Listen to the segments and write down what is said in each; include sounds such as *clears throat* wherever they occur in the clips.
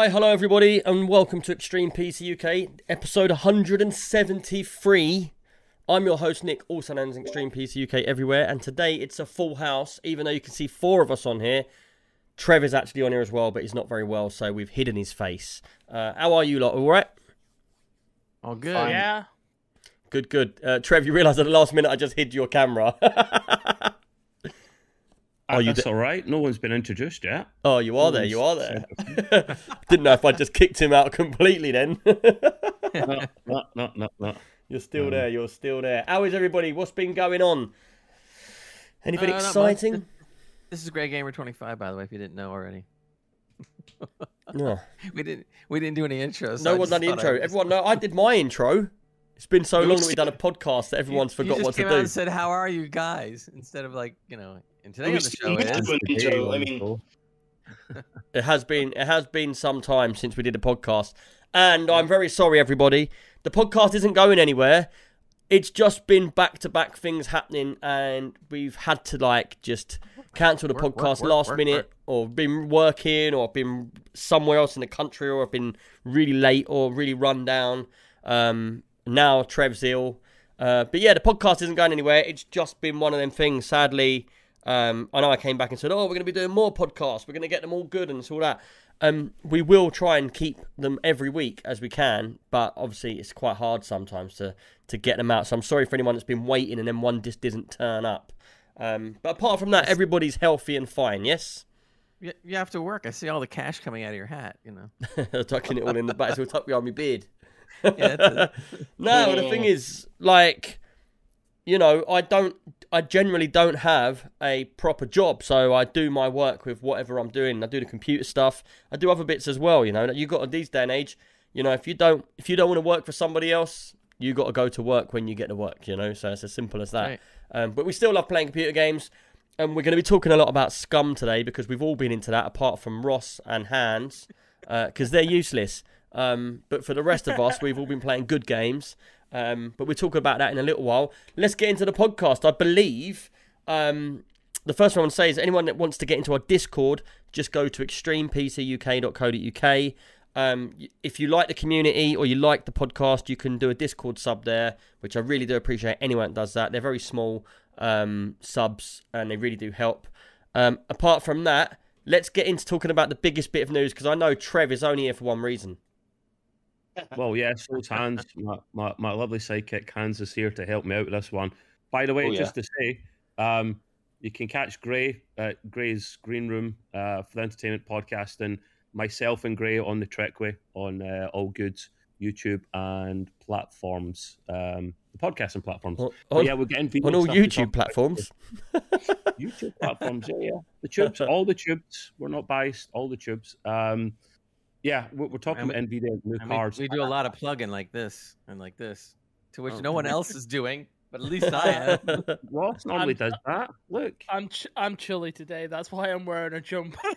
Extreme Why, hello everybody, and welcome to Extreme PC UK, episode 173. I'm your host Nick, also known as Extreme PC UK everywhere, and today it's a full house. Even though you can see four of us on here, Trev is actually on here as well, but he's not very well, so we've hidden his face. Uh, how are you lot? All right? All good. Yeah. Good, good. Uh, Trev, you realise at the last minute I just hid your camera. *laughs* Oh, you that's d- all right. No one's been introduced yet. oh, you are there. You are there. *laughs* Didn't know if I just kicked him out *laughs* completely. Then no, no, no, no, no. you're still Um, there. You're still there. How is everybody? What's been going on? Anything Uh, exciting? This is Greg Gamer 25, by the way, if you didn't know already. No. *laughs* We didn't we didn't do any intros. so No I one done the intro. would- Everyone, no, I did my intro. It's been so You long that we've done a podcast that everyone's you forgot just what to out do. and said, "How are you guys?" Instead of like, you know, and today on the show is to- intro, I mean- It has been it has been some time since we did a podcast, and I'm very sorry, everybody. The podcast isn't going anywhere. It's just been back to back things happening, and we've had to like just cancel the Work, work, podcast work, last work, minute, work. or been working, or been somewhere else in the country, or I've been really late or really run down. Um, now Trev's ill, uh, but yeah, the podcast isn't going anywhere. It's just been one of them things. Sadly, um, I know I came back and said, "Oh, we're going to be doing more podcasts. We're going to get them all good and it's all that." Um, we will try and keep them every week as we can, but obviously it's quite hard sometimes to to get them out. So I'm sorry for anyone that's been waiting and then one just didn't turn up. Um, but apart from that, everybody's healthy and fine. Yes, you, you have to work. I see all the cash coming out of your hat. You know. *laughs* tucking it all in the back, so tuck behind my beard. Yeah, that's *laughs* no, the thing is, like, you know, I don't, I generally don't have a proper job, so I do my work with whatever I'm doing. I do the computer stuff. I do other bits as well. You know, you got these day and age. You know, if you don't, if you don't want to work for somebody else, you got to go to work when you get to work. You know, so it's as simple as that. Right. Um, but we still love playing computer games. And we're going to be talking a lot about Scum today because we've all been into that, apart from Ross and Hans, because they're useless. Um, but for the rest of us, we've all been playing good games. Um, but we'll talk about that in a little while. Let's get into the podcast. I believe um, the first one I want to say is anyone that wants to get into our Discord, just go to extremepcuk.co.uk. Um, if you like the community or you like the podcast, you can do a Discord sub there, which I really do appreciate anyone that does that. They're very small um, subs and they really do help. Um, apart from that, let's get into talking about the biggest bit of news because I know Trev is only here for one reason. Well, yeah, so it's Hans, my, my, my lovely sidekick Hans is here to help me out with this one. By the way, Oh, yeah. just to say, um, you can catch Gray at Gray's Green Room uh, for the Entertainment Podcast and myself and Gray on the Trekway on uh, all goods, YouTube and platforms, um, the podcasting platforms. On, yeah, we're getting on all YouTube platforms. YouTube platforms, yeah, yeah. The tubes, *laughs* all the tubes. We're not biased. All the tubes. Um, yeah, we're, we're talking And about Nvidia new And we, cards. we do a lot of plugging like this and like this, to which Oh, no one else is doing, but at least I am. *laughs* Ross normally *laughs* I'm- does that. Look, I'm ch- I'm chilly today. That's why I'm wearing a jumper. *laughs*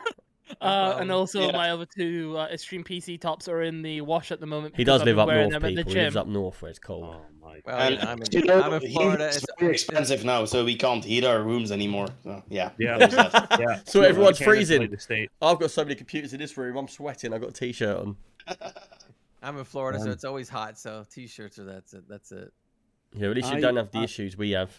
uh, problem. and also Yeah. my other two uh, extreme PC tops are in the wash at the moment. He does I've live up north, them at people. the He lives up north where it's cold. oh my. Well, And you I'm in, you know, I'm in Florida. It's, very expensive now, so we can't heat our rooms anymore. So, yeah, Yeah, *laughs* yeah. So Yeah, everyone's freezing. isolate The state. I've got so many computers in this room. I'm sweating. I've got a t-shirt on. *laughs* I'm in Florida, so Um, it's always hot. So t-shirts are that's it. That's it. Yeah, at least you I- don't have the I- issues we have.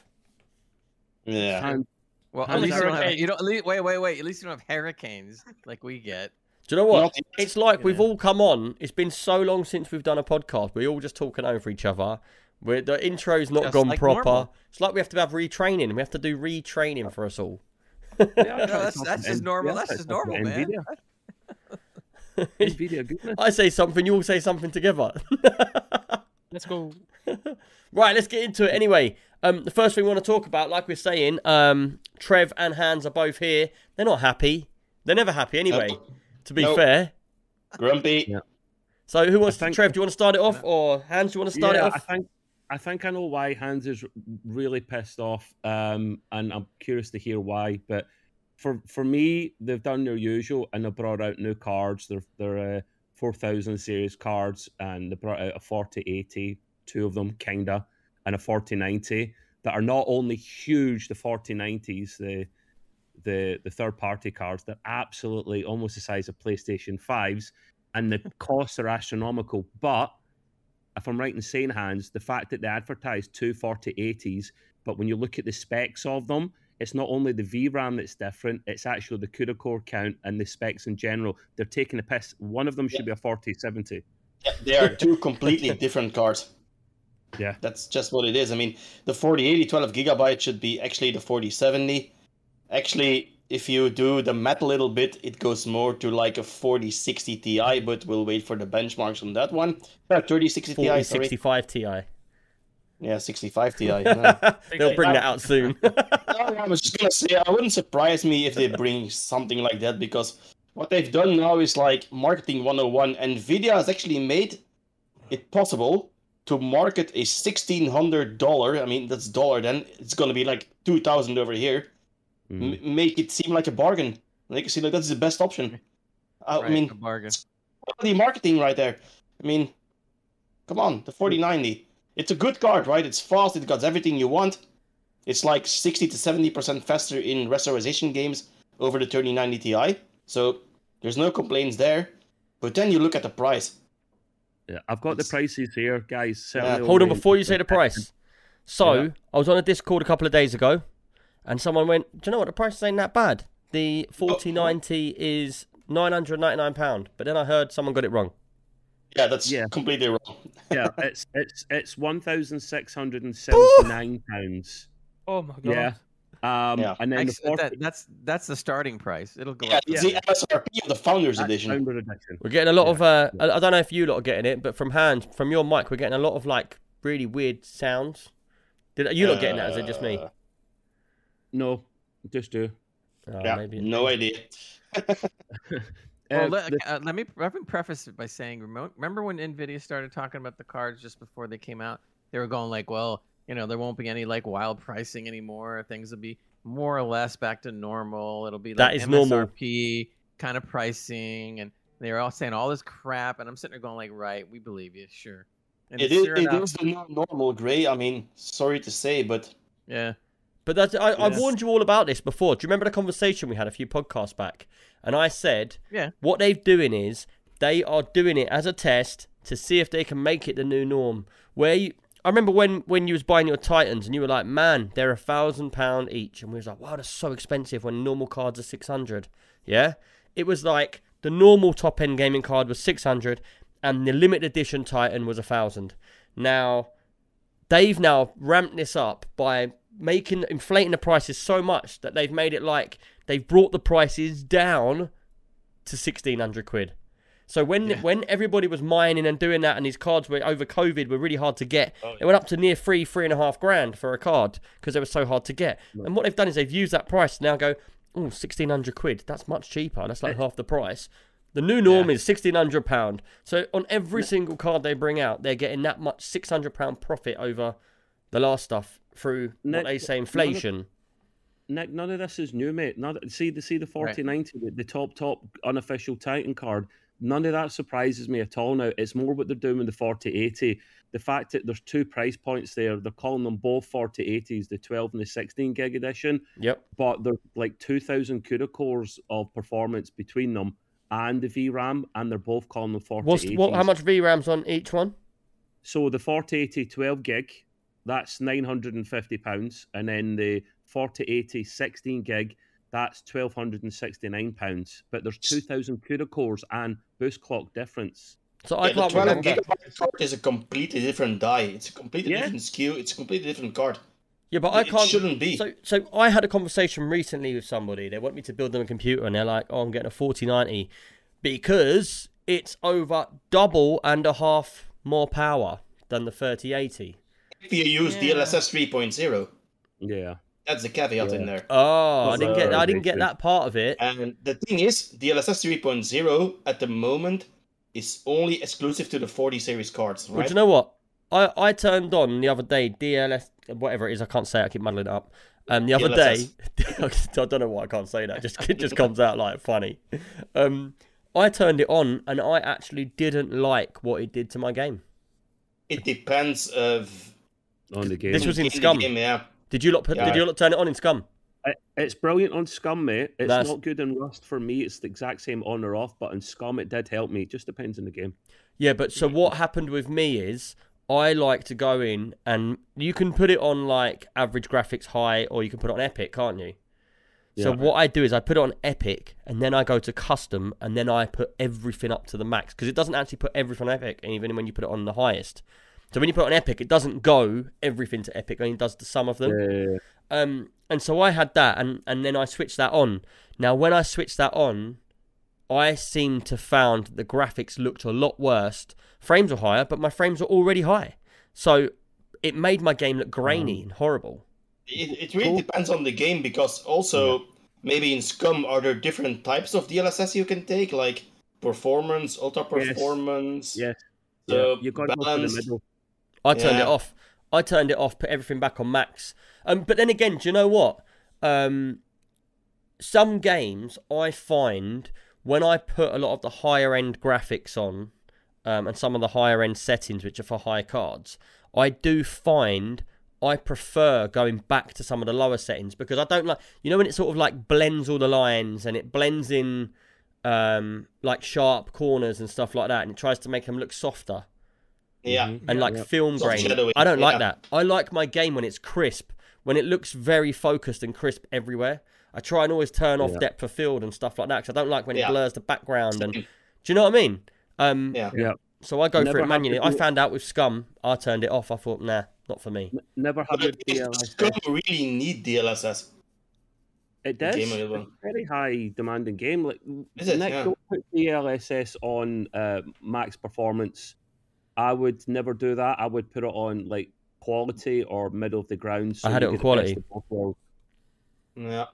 yeah. And Well, at least you don't have. You don't. at least- Wait, wait, wait. At least you don't have hurricanes like we get. Do you know what? It's like we've all come on. It's been so long since we've done a podcast. We're all just talking over each other. We're, the intro's not Just gone like proper. normal. It's like we have to have retraining. We have to do retraining for us all. yeah, *laughs* No, that's- that's just normal- that's just normal, man. Nvidia. *laughs* Nvidia. I say something, you all say something together. *laughs* Let's go. *laughs* right, let's get into it anyway. Um, the first thing we want to talk about, like we're saying, um, Trev and Hans are both here. They're not happy. They're never happy anyway. Nope. To be Nope. fair. Grumpy. Yeah. So who wants I think- to? Trev, do you want to start it off, or Hans, do you want to start yeah, it I off? think I think I know why Hans is really pissed off, um, and I'm curious to hear why. But for for me, they've done their usual, and they brought out new cards. They're they're uh, four thousand series cards, and they brought out a forty eighty, two of them kinda, and a forty ninety that are not only huge, the forty nineties, the the the third party cards. They're absolutely almost the size of PlayStation fives, and the *laughs* costs are astronomical. But if I'm right in saying, Hans, the fact that they advertise two 4080s, but when you look at the specs of them, it's not only the VRAM that's different, it's actually the CUDA core count and the specs in general. They're taking a piss. One of them should be a 4070. Yeah, they are two completely *laughs* different cards. Yeah. That's just what it is. I mean, the 4080 12 gigabyte should be actually the 4070. Actually, if you do the math a little bit, it goes more to like a 4060 Ti, but we'll wait for the benchmarks on that one. Uh, 3060 Ti, 40, sorry. 65 Ti. Yeah, 65 Ti. *laughs* yeah. They'll bring that out soon. *laughs* I was just gonna say, I wouldn't surprise me if they bring something like that because what they've done now is like marketing 101. Nvidia has actually made it possible to market a $1,600. I mean, that's dollar then. It's gonna be like 2000 over here. Mm. M- make it seem like a bargain. Like it seem like that's the best option. I Right, mean, a bargain. quality marketing right there. I mean, come on, the 4090. It's a good card, right? It's fast. It got everything you want. It's like 60 to 70 percent faster in rasterization games over the 3090 Ti. So there's no complaints there. But then you look at the price. Yeah, I've got the prices here, guys. Yeah. Hold on before you say the price. So, Yeah. I was on a Discord a couple of days ago, and someone went, Do you know what? The price ain't that bad. The 4090 is £999, but then I heard someone got it wrong. Yeah, that's Yeah. completely wrong. yeah, *laughs* it's it's it's one thousand six hundred and seventy nine pounds. Oh my god. Yeah. Um, Yeah. and then the Ex- fourth that, that's that's the starting price. It'll go Yeah, up. it's Yeah. the MSRP of the Founders Edition. founder edition. We're getting a lot Yeah. of, uh, I I don't know if you lot are getting it, but from Hans, from your mic, we're getting a lot of like really weird sounds. Did you not getting that? Is it just me? Uh, No, just do. Oh, yeah, maybe. no idea. *laughs* *laughs* Well, Uh, let, the- uh, let me let me preface it by saying, remember when Nvidia started talking about the cards just before they came out? They were going like, well, you know, there won't be any like wild pricing anymore. Things will be more or less back to normal. It'll be like That is normal. MSRP kind of pricing, and they were all saying all this crap. And I'm sitting there going like, right, we believe you, sure. And It is, sure it enough- is the new normal, Gray. I mean, sorry to say, but yeah. But that's, I, I warned you all about this before. Do you remember the conversation we had a few podcasts back? And I said, Yeah. what they're doing is they are doing it as a test to see if they can make it the new norm. Where you, I remember when when you was buying your Titans and you were like, man, they're a thousand pound each, and we was like, wow, that's so expensive when normal cards are six hundred. Yeah, it was like the normal top end gaming card was six hundred, and the limited edition Titan was a thousand. Now they've now ramped this up by making inflating the prices so much that they've made it like they've brought the prices down to sixteen hundred quid. So when Yeah. when everybody was mining and doing that, and these cards were over COVID were really hard to get, Oh, it went up to near three three and a half grand for a card because they were so hard to get. And what they've done is they've used that price to now go, oh, 1600 quid. That's much cheaper. That's like half the price. The new norm is sixteen hundred pound. So on every single card they bring out, they're getting that much six hundred pound profit over the last stuff through Nick, what they say none of- inflation. Nick, none of this is new, mate. None, see the see the forty ninety, the, the top top unofficial Titan card. None of that surprises me at all. Now it's more what they're doing with the forty eighty. The fact that there's two price points there, they're calling them both forty eighties, the twelve and the sixteen gig edition. Yep. But there's like two thousand CUDA cores of performance between them and the VRAM, and they're both calling them forty what? How much VRAM's on each one? So the 4080 12 gig, that's £950. And then the 4080 16 gig, that's £1,269. But there's 2,000 CUDA cores and boost clock difference. So I yeah, the can't 12 remember. gigabyte card is a completely different die. It's a completely Yeah. different SKU. It's a completely different card. Yeah, but I can't. It shouldn't be. So, so I had a conversation recently with somebody. They want me to build them a computer, and they're like, "Oh, I'm getting a 4090 because it's over double and a half more power than the 3080." If you use Yeah. DLSS 3.0, Yeah. that's the caveat in there. Oh, I didn't get. a I didn't get that part of it. And the thing is, DLSS 3.0 at the moment is only exclusive to the 40 series cards, right? But right? you know what? I, I turned on the other day DLS whatever it is. I can't say. it, I keep muddling it up. Um, the other day, *laughs* I don't know why I can't say that. Just it just comes out like funny. Um, I turned it on and I actually didn't like what it did to my game. It depends of On the game. This was in the Scum. game, yeah. Did you lot put, Yeah. Did you lot turn it on in Scum? It's brilliant on Scum, mate. It's That's- not good in Rust for me. It's the exact same on or off, but in Scum it did help me. It just depends on the game. Yeah, but so what happened with me is I like to go in and you can put it on like average graphics high or you can put it on epic, can't you? So Yeah. what I do is I put it on epic and then I go to custom and then I put everything up to the max because it doesn't actually put everything on epic even when you put it on the highest. So when you put it on epic, it doesn't go everything to epic, only does the sum of them. Yeah. Um, and so I had that, and and then I switched that on. Now, when I switched that on, I seemed to found the graphics looked a lot worse. Frames were higher, but my frames were already high, so it made my game look grainy and horrible. It, it really depends on the game because also maybe in Scum are there different types of DLSS you can take like performance, ultra performance. Yes. So yeah. You got to go for the balance. I turned it off. I turned it off, put everything back on max. Um, but then again, do you know what? Um, some games I find when I put a lot of the higher end graphics on, um, and some of the higher end settings, which are for high cards, I do find I prefer going back to some of the lower settings because I don't like, you know, when it sort of like blends all the lines and it blends in um, like sharp corners and stuff like that, and it tries to make them look softer Yeah. Mhm. and like yeah. film Soft grain. I don't like yeah. that. I like my game when it's crisp, when it looks very focused and crisp everywhere. I try and always turn off Yeah. depth of field and stuff like that because I don't like when it blurs the background. And do you know what I mean? Um, Yeah. Yeah. So I go Never for it manually. I found out with Scum, I turned it off. I thought, nah, not for me. N- Never had But a if DLSS. Scum really need DLSS. It does. game It's a very high demanding game. Like Is it? Nick, Yeah. don't put DLSS on uh, max performance. I would never do that. I would put it on like quality or middle of the ground. So I had it on get the best quality. of both worlds. Yeah.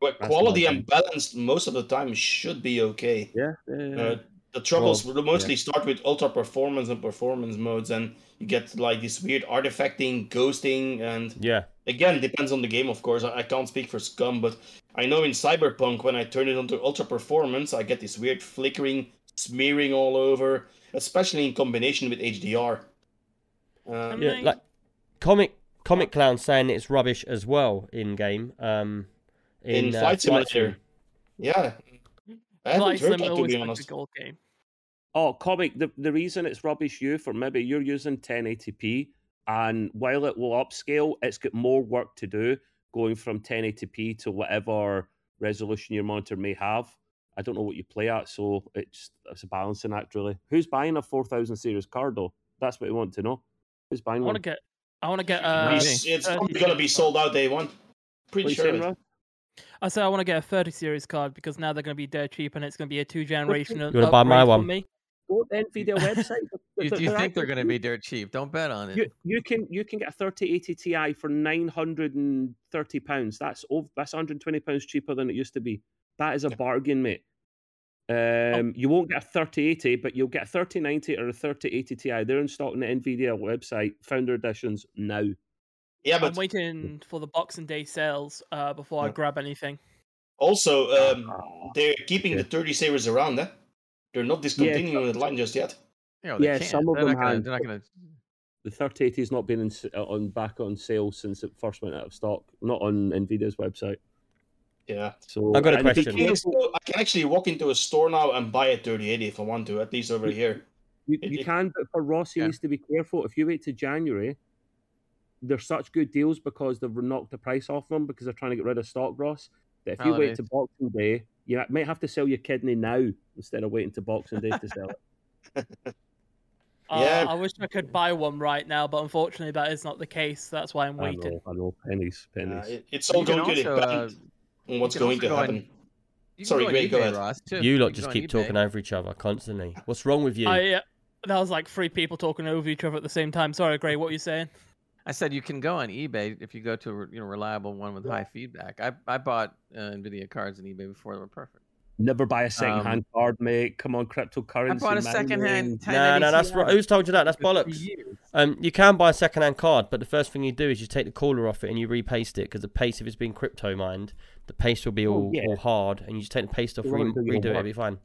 But That's quality and balance most of the time should be okay. Yeah. yeah, yeah. Uh, the troubles will mostly start with ultra performance and performance modes, and you get like this weird artifacting, ghosting, and Yeah. again depends on the game, of course. I, I can't speak for Scum, but I know in Cyberpunk when I turn it onto ultra performance, I get this weird flickering, smearing all over, especially in combination with HDR. Um, Yeah. Like comic comic clown saying it's rubbish as well in game. Um, in, in uh, Flight Sim. Simulator, yeah, I haven't Flight heard that to be a honest. gold game. Oh, comic. The, the reason it's rubbish you for maybe you're using 1080p, and while it will upscale, it's got more work to do going from 1080p to whatever resolution your monitor may have. I don't know what you play at, so it's it's a balancing act really. Who's buying a 4000 series card though? That's what we want to know. Who's buying I want to get. I want to get. Uh, it's it's uh, probably gonna be sold out day one. Pretty you sure. saying, of it. Rob? I say I want to get a 30 series card because now they're going to be dirt cheap and it's going to be a two generation. You wanna buy my one? Me. Go to the Nvidia website. *laughs* You, They're- you they're think they're going to be dirt cheap? Don't bet on it. You, you can you can get a 3080 Ti for 930 pounds. That's over, that's 120 pounds cheaper than it used to be. That is a bargain, mate. Um, you won't get a 3080, but you'll get a 3090 or a 3080 Ti. They're in stock on the Nvidia website, founder editions now. Yeah, but I'm waiting for the Boxing Day sales uh, before I grab anything. also um, they're keeping the Yeah. 30 savers around, eh? They're not discontinuing the line just yet. You know, they Yeah, can't. some of they're them not gonna, have- They're not going to. The 3080 has not been in, uh, on back on sale since it first went out of stock. Not on Nvidia's website. Yeah. So I've got a question. Okay, careful- I can actually walk into a store now and buy a 3080 if I want to, at least over here. You, you it- can, but for Ross, he Yeah. needs to be careful. If you wait to January, there's such good deals because they've knocked the price off them because they're trying to get rid of stock, Ross. That if you wait Holidays. to Boxing Day, you might have to sell your kidney now instead of waiting to Boxing Day to sell it. Uh, *laughs* Yeah. I wish I could buy one right now, but unfortunately that is not the case. That's why I'm I waiting. know, I know, pennies, Uh, pennies. it- it's all You can going to also, depend uh, on what's going to go on- happen. You Sorry, go on Gray, go ahead. Ross, too. You lot can just keep talking over each other constantly. What's wrong with you? I, uh, that was like three people talking over each other at the same time. Sorry, Gray, what were you saying? I said you can go on eBay if you go to a you know reliable one with high feedback. I I bought uh, Nvidia cards on eBay before they were perfect. Never buy a second-hand card, mate. Come on, cryptocurrency. I bought a man, second-hand. no, no, that's right. Who's told you that? That's bollocks. Um, you can buy a second-hand card, but the first thing you do is you take the cooler off it and you repaste it because the paste, if it's been crypto mined, the paste will be Oh, all, yeah. all hard, and you just take the paste off, You re-do redo it, it'll be fine.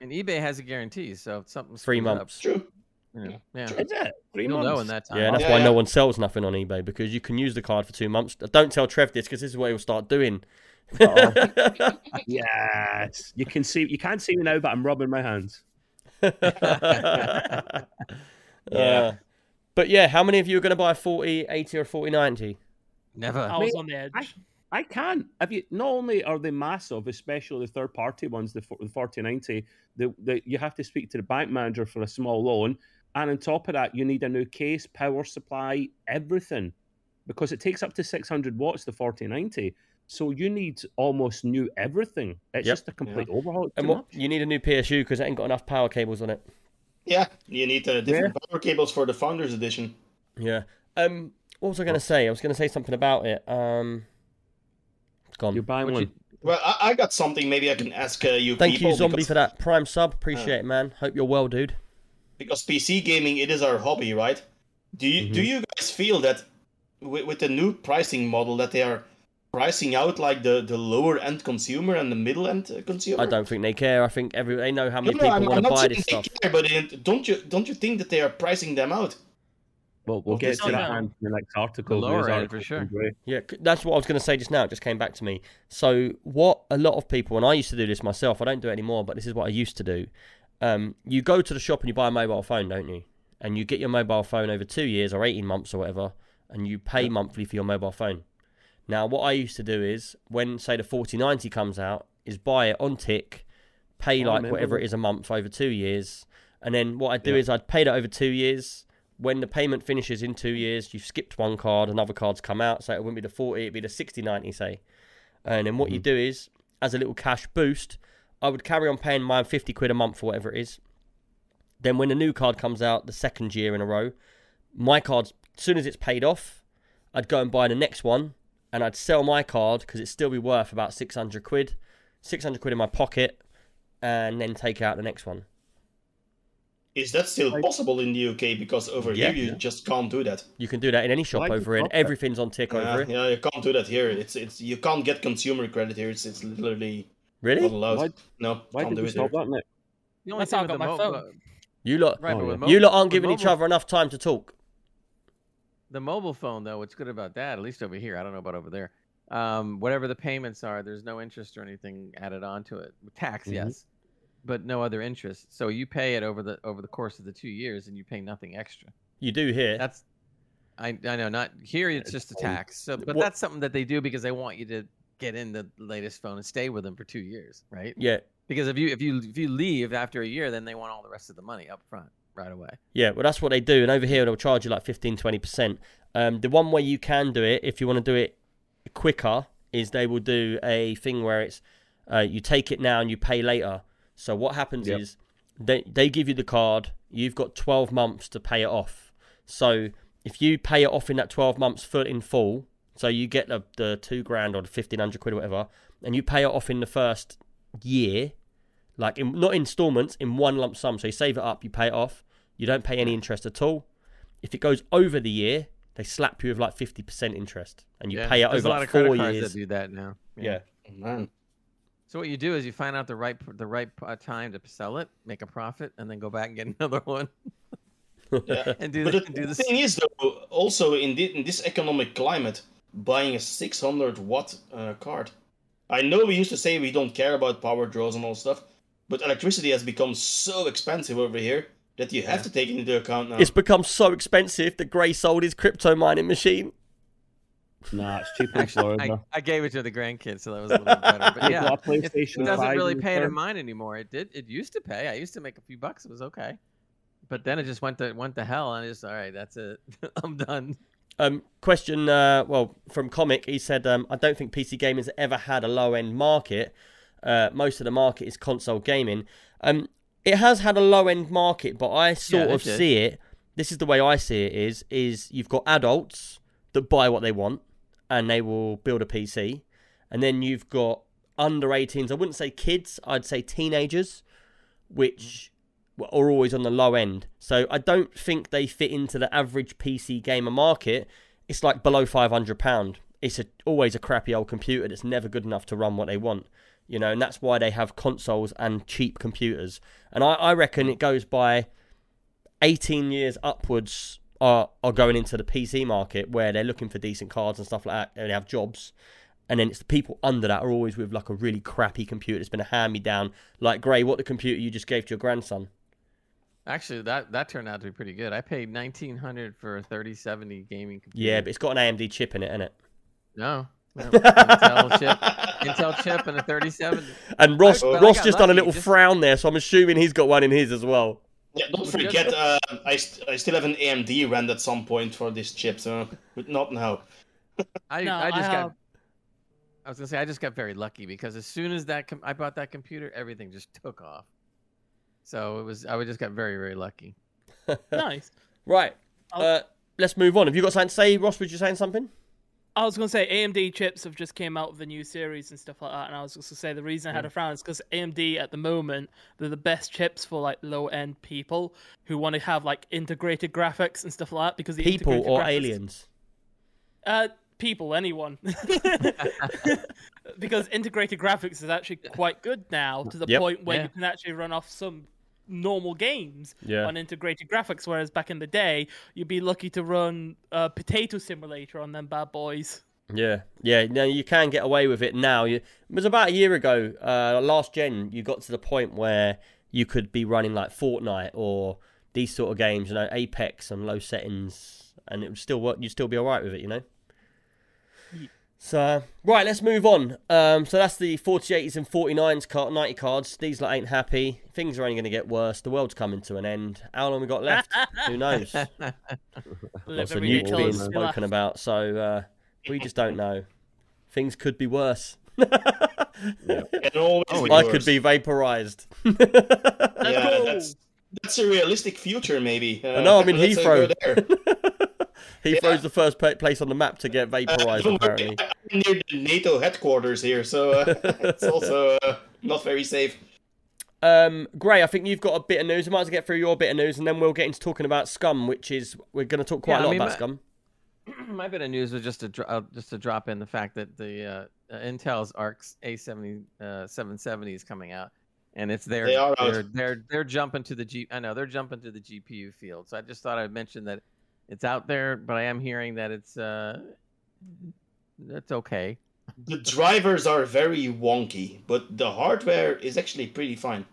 And eBay has a guarantee, so if something Three screws up- months. True. Yeah, yeah. Is? Three You'll months. know in that time. Yeah, that's Yeah, why yeah. no one sells nothing on eBay because you can use the card for two months. Don't tell Trev this because this is what he'll start doing. *laughs* Yes. You can see. You can't see me now, but I'm rubbing my hands. *laughs* yeah. Yeah. but yeah, how many of you are going to buy a 40, 80 or 40, 90? Never. I was on the edge. I- I can. Have you? Not only are they massive, especially the third-party ones, the, fo- the forty ninety, the, the you have to speak to the bank manager for a small loan, and on top of that, you need a new case, power supply, everything, because it takes up to six hundred watts. The forty ninety, so you need almost new everything. It's Yep. just a complete overhaul. It's And what you need a new PSU because it ain't got enough power cables on it. Yeah, you need uh, different power cables for the Founders Edition. Yeah. Um. What was I going to say? I was going to say something about it. Um. Gone. You're buying What one. you- Well, I, I got something. Maybe I can ask uh, you. Thank people, you, Zombie, because, for that prime sub. Appreciate it, man. Hope you're well, dude. because PC gaming it is our hobby, right? Do you do Mm-hmm. you guys feel that with, with the new pricing model that they are pricing out like the, the lower end consumer and the middle end uh, consumer? I don't think they care. I think every they know how many no, people want to buy this they stuff. care, but it- don't you don't you think that they are pricing them out? Well, we'll Well, get to that in the next article. The lower end, for sure. Yeah, that's what I was going to say just now. It just came back to me. So, what a lot of people, and I used to do this myself, I don't do it anymore, but this is what I used to do. Um, you go to the shop and you buy a mobile phone, don't you? And you get your mobile phone over two years or 18 months or whatever, and you pay monthly for your mobile phone. Now, what I used to do is, when, say, the 4090 comes out, is buy it on tick, pay like whatever it is a month over two years. And then what I'd do Yeah. is I'd pay that over two years. When the payment finishes in two years, you've skipped one card, another card's come out. So it wouldn't be the 40, it'd be the 60 90, say. And then what you mm-hmm. do is, as a little cash boost, I would carry on paying mine 50 quid a month or whatever it is. Then when the new card comes out the second year in a row, my card, as soon as it's paid off, I'd go and buy the next one and I'd sell my card because it'd still be worth about 600 quid. 600 quid in my pocket and then take out the next one. Is that still Like- possible in the UK? Because over Yeah. here you just can't do that. You can do that in any shop Why over here. Everything's on tick Yeah, over here. yeah, you can't do that here. It's it's you can't get consumer credit here. It's it's literally not Really? allowed. Why, no, why can't did do it here. that, Nick? The only That's how I got my mo- phone. You lot, Right, Oh, yeah. you lot aren't giving each other enough time to talk. The mobile phone though what's good about that at least over here i don't know about over there um, whatever the payments are there's no interest or anything added onto it. Tax Mhm. yes but no other interest. So you pay it over the over the course of the two years and you pay nothing extra. You do here. that's i, I know not here it's It's just a tax so but What- that's something that they do because they want you to get in the latest phone and stay with them for two years right? Yeah, because if you if you if you leave after a year then they want all the rest of the money up front right away yeah. Well, that's what they do. And over here, they'll charge you like 15, 20%. Um, the one way you can do it, if you want to do it quicker, is they will do a thing where it's uh, you take it now and you pay later. So what happens Yep. is they they give you the card. You've got 12 months to pay it off. So if you pay it off in that 12 months full in full, so you get the, the two grand or the 1500 quid or whatever, and you pay it off in the first year, like in, not installments, in one lump sum. So you save it up, you pay it off, you don't pay any interest at all. If it goes over the year, they slap you with like 50% interest and you Yeah, pay it there's over a lot like of credit four cards years. that do that now Yeah. Oh, man. So what you do is you find out the right the right uh, time to sell it, make a profit, and then go back and get *laughs* another one Yeah. *laughs* and do But the, the do this. thing is, though, also in, thi- in this economic climate, buying a 600 watt uh, card. I know we used to say we don't care about power draws and all stuff, but electricity has become so expensive over here that you have to take it into account now. It's become so expensive that Gray sold his crypto mining machine. Nah, it's cheap in Actually, I, I gave it to the grandkids, so that was a little bit better. But yeah, got it, PlayStation it doesn't really pay to return? mine anymore. It did. It used to pay. I used to make a few bucks. It was okay, but then it just went to went to hell, and I just all right. That's it. *laughs* I'm done. Um, question, uh, well, from Comic, he said, um, I don't think PC gaming has ever had a low end market. Uh, most of the market is console gaming. Um, it has had a low end market, but I sort it of did. see it. This is the way I see it: is is you've got adults that buy what they want and they will build a PC, and then you've got under 18s. I wouldn't say kids; I'd say teenagers, which are always on the low end. So I don't think they fit into the average PC gamer market. It's like below five hundred pound. It's a, always a crappy old computer that's never good enough to run what they want. You know, and that's why they have consoles and cheap computers. And I, I reckon it goes by 18 years upwards are are going into the PC market where they're looking for decent cards and stuff like that, and they have jobs. And then it's the people under that are always with like a really crappy computer. It's been a hand me down. Like Gray, what the computer you just gave to your grandson? Actually, that that turned out to be pretty good. I paid nineteen hundred for a thirty seventy gaming computer. Yeah, but it's got an AMD chip in it, isn't it? no. Intel chip, *laughs* Intel chip, and a 37. And Ross, but I Ross got just done a little just- frown there, so I'm assuming he's got one in his as well. Yeah, don't forget, uh, I, st- I still have an AMD rand at some point for this chip, so but not now. I No, I just I got. have- I was gonna say I just got very lucky because as soon as that com- I bought that computer, everything just took off. So it was I just got very very lucky. nice. *laughs* Right. Uh, let's move on. Have you got something to say, Ross? Was you saying something? I was gonna say AMD chips have just came out with a new series and stuff like that, and I was just gonna say the reason I had a frown is because AMD at the moment they're the best chips for like low end people who want to have like integrated graphics and stuff like that. Because the People or graphics- aliens? Uh, people, anyone. *laughs* *laughs* because integrated graphics is actually quite good now to the Yep. point where Yeah. you can actually run off some normal games Yeah. on integrated graphics, whereas back in the day you'd be lucky to run a potato simulator on them bad boys. Yeah, yeah. No, you can get away with it now. You, it was about a year ago, uh, last gen. You got to the point where you could be running like Fortnite or these sort of games, you know, Apex on low settings, and it would still work. You'd still be all right with it, you know. So right, let's move on. Um, so that's the 4080s and 49s card, 90 cards. These lot ain't happy. Things are only going to get worse. The world's coming to an end. How long we got left? *laughs* Who knows? *laughs* Live Lots of every day nukes being spoken left. about. So uh, we just don't know. Things could be worse. It *laughs* always Oh, be I worse. could be vaporized. Yeah, that's that's a realistic future, maybe. Uh, know, I'm in let's, Heathrow. Go there. Heathrow's the first place on the map to get Uh, vaporized, don't apparently. I'm near the NATO headquarters here, so uh, *laughs* it's also uh, not very safe. Um, Gray, I think you've got a bit of news. I might as well get through your bit of news, and then we'll get into talking about Scum, which is we're going to talk quite Yeah, a I lot mean, about my- Scum. *clears throat* My bit of news was just to dro- uh, just to drop in the fact that the uh, uh, Intel's Arc A70 uh, 770 is coming out, and it's their They are they're, they're they're jumping to the G. I know they're jumping to the GPU field. So I just thought I'd mention that it's out there, but I am hearing that it's uh that's okay. The drivers are very wonky, but the hardware is actually pretty fine.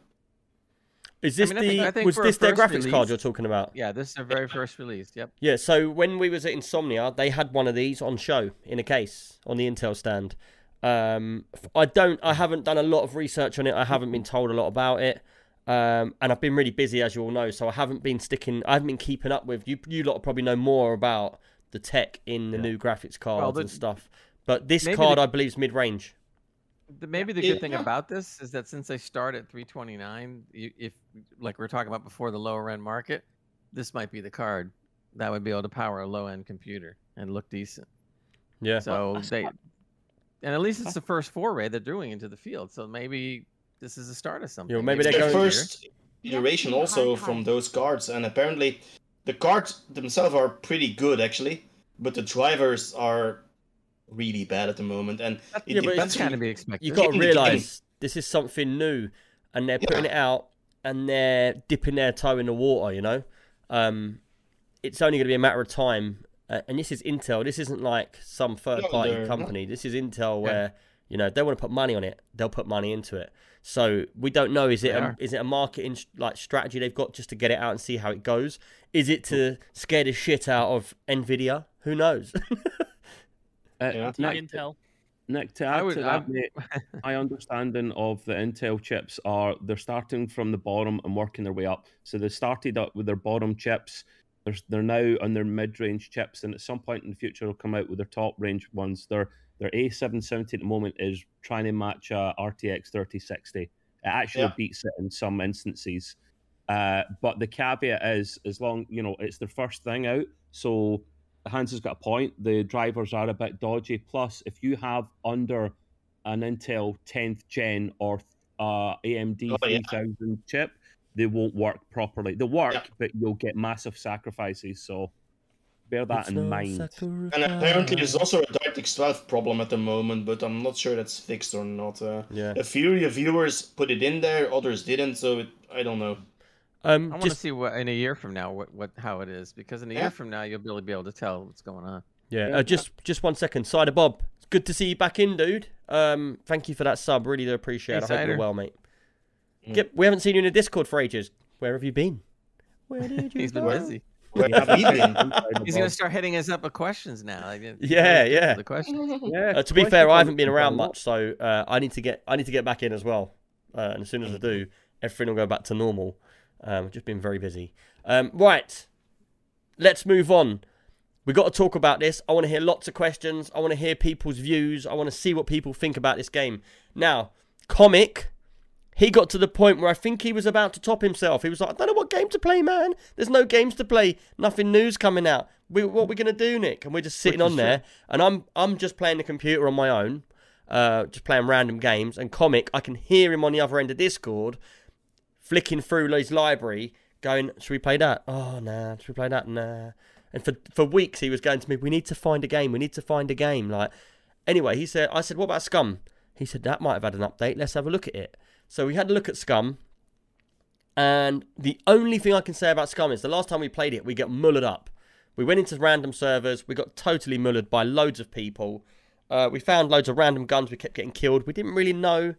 Is this mean, I think- the I think was this their first graphics card you're talking about? Yeah, this is their very first release. Yep. Yeah, so when we was at Insomnia, they had one of these on show in a case on the Intel stand. Um, I don't, I haven't done a lot of research on it. I haven't been told a lot about it, um, and I've been really busy, as you all know. So I haven't been sticking, I haven't been keeping up with you. You lot probably know more about the tech in the Yeah. new graphics cards the- and stuff. But this card, the- I believe, is mid range. The, maybe the good Yeah. thing about this is that since they start at 329, you, if like we are talking about before, the lower end market, this might be the card that would be able to power a low end computer and look decent. Yeah, So they, and at least it's the first foray they're doing into the field. So maybe this is the start of something. maybe It's they're their going- first iteration also from those cards, and apparently the cards themselves are pretty good actually, but the drivers are really bad at the moment, and That's, it Yeah, but it's depends. kind on- of be expected. you got to in the game. realize this is something new, and they're putting it out, and they're dipping their toe in the water. You know, um, it's only going to be a matter of time. Uh, and this is Intel. This isn't like some third-party they're not. company. This is Intel, Yeah. where you know they want to put money on it. They'll put money into it. So we don't know. Is it a, is it a marketing like strategy they've got just to get it out and see how it goes? Is it to scare the shit out of Nvidia? Who knows? *laughs* Uh, Yeah. Nick, Intel. Nick, to add would- to that, mate, *laughs* my understanding of the Intel chips are they're starting from the bottom and working their way up. So they started up with their bottom chips. They're, they're now on their mid-range chips, and at some point in the future, they'll come out with their top-range ones. Their their A770 at the moment is trying to match a RTX 3060. It actually Yeah. beats it in some instances. Uh, but the caveat is, as long you know, it's their first thing out, so Hans has got a point. The drivers are a bit dodgy. Plus, if you have under an Intel 10th gen or uh, AMD Oh, yeah. 3000 chip, they won't work properly. They work, Yeah. but you'll get massive sacrifices. So bear that in mind. And apparently, there's also a DirectX 12 problem at the moment, but I'm not sure that's fixed or not. Uh, yeah. a few reviewers put it in there, others didn't, so it, I don't know. Um, I want to see what in a year from now what, what how it is because in a Yeah. year from now you'll really be able to tell what's going on. yeah, Yeah. uh, just just one second. Cider Bob, it's good to see you back in, dude. Um, thank you for that sub. Really do appreciate it. Hey, I hope you're well, mate. Mm. Get, we haven't seen you in a Discord for ages. Where have you been? Where did *laughs* you He's been go? busy. Where have you been? He's gonna start hitting us up with questions now. Like, Yeah, really yeah. The questions. *laughs* Yeah, Uh, to be fair, I haven't been around much, so uh, I need to get I need to get back in as well. Uh, and as soon as I do, everything will go back to normal. Um, I've just been very busy. Um, right, let's move on. We got to talk about this. I want to hear lots of questions. I want to hear people's views. I want to see what people think about this game. Now, comic, he got to the point where I think he was about to top himself. He was like, I don't know what game to play, man. There's no games to play. Nothing news coming out. We, what we gonna do, Nick? And we're just sitting Which on there, and I'm I'm just playing the computer on my own, uh, just playing random games. And comic, I can hear him on the other end of Discord, flicking through his library, going, "Should we play that? Oh nah. Should we play that? Nah." And for for weeks he was going to me, "We need to find a game. We need to find a game." Like, anyway, he said, "I said, what about Scum?" He said that might have had an update. Let's have a look at it. So we had a look at Scum. And the only thing I can say about Scum is the last time we played it, we got mullered up. We went into random servers. We got totally mullered by loads of people. Uh, we found loads of random guns. We kept getting killed. We didn't really know.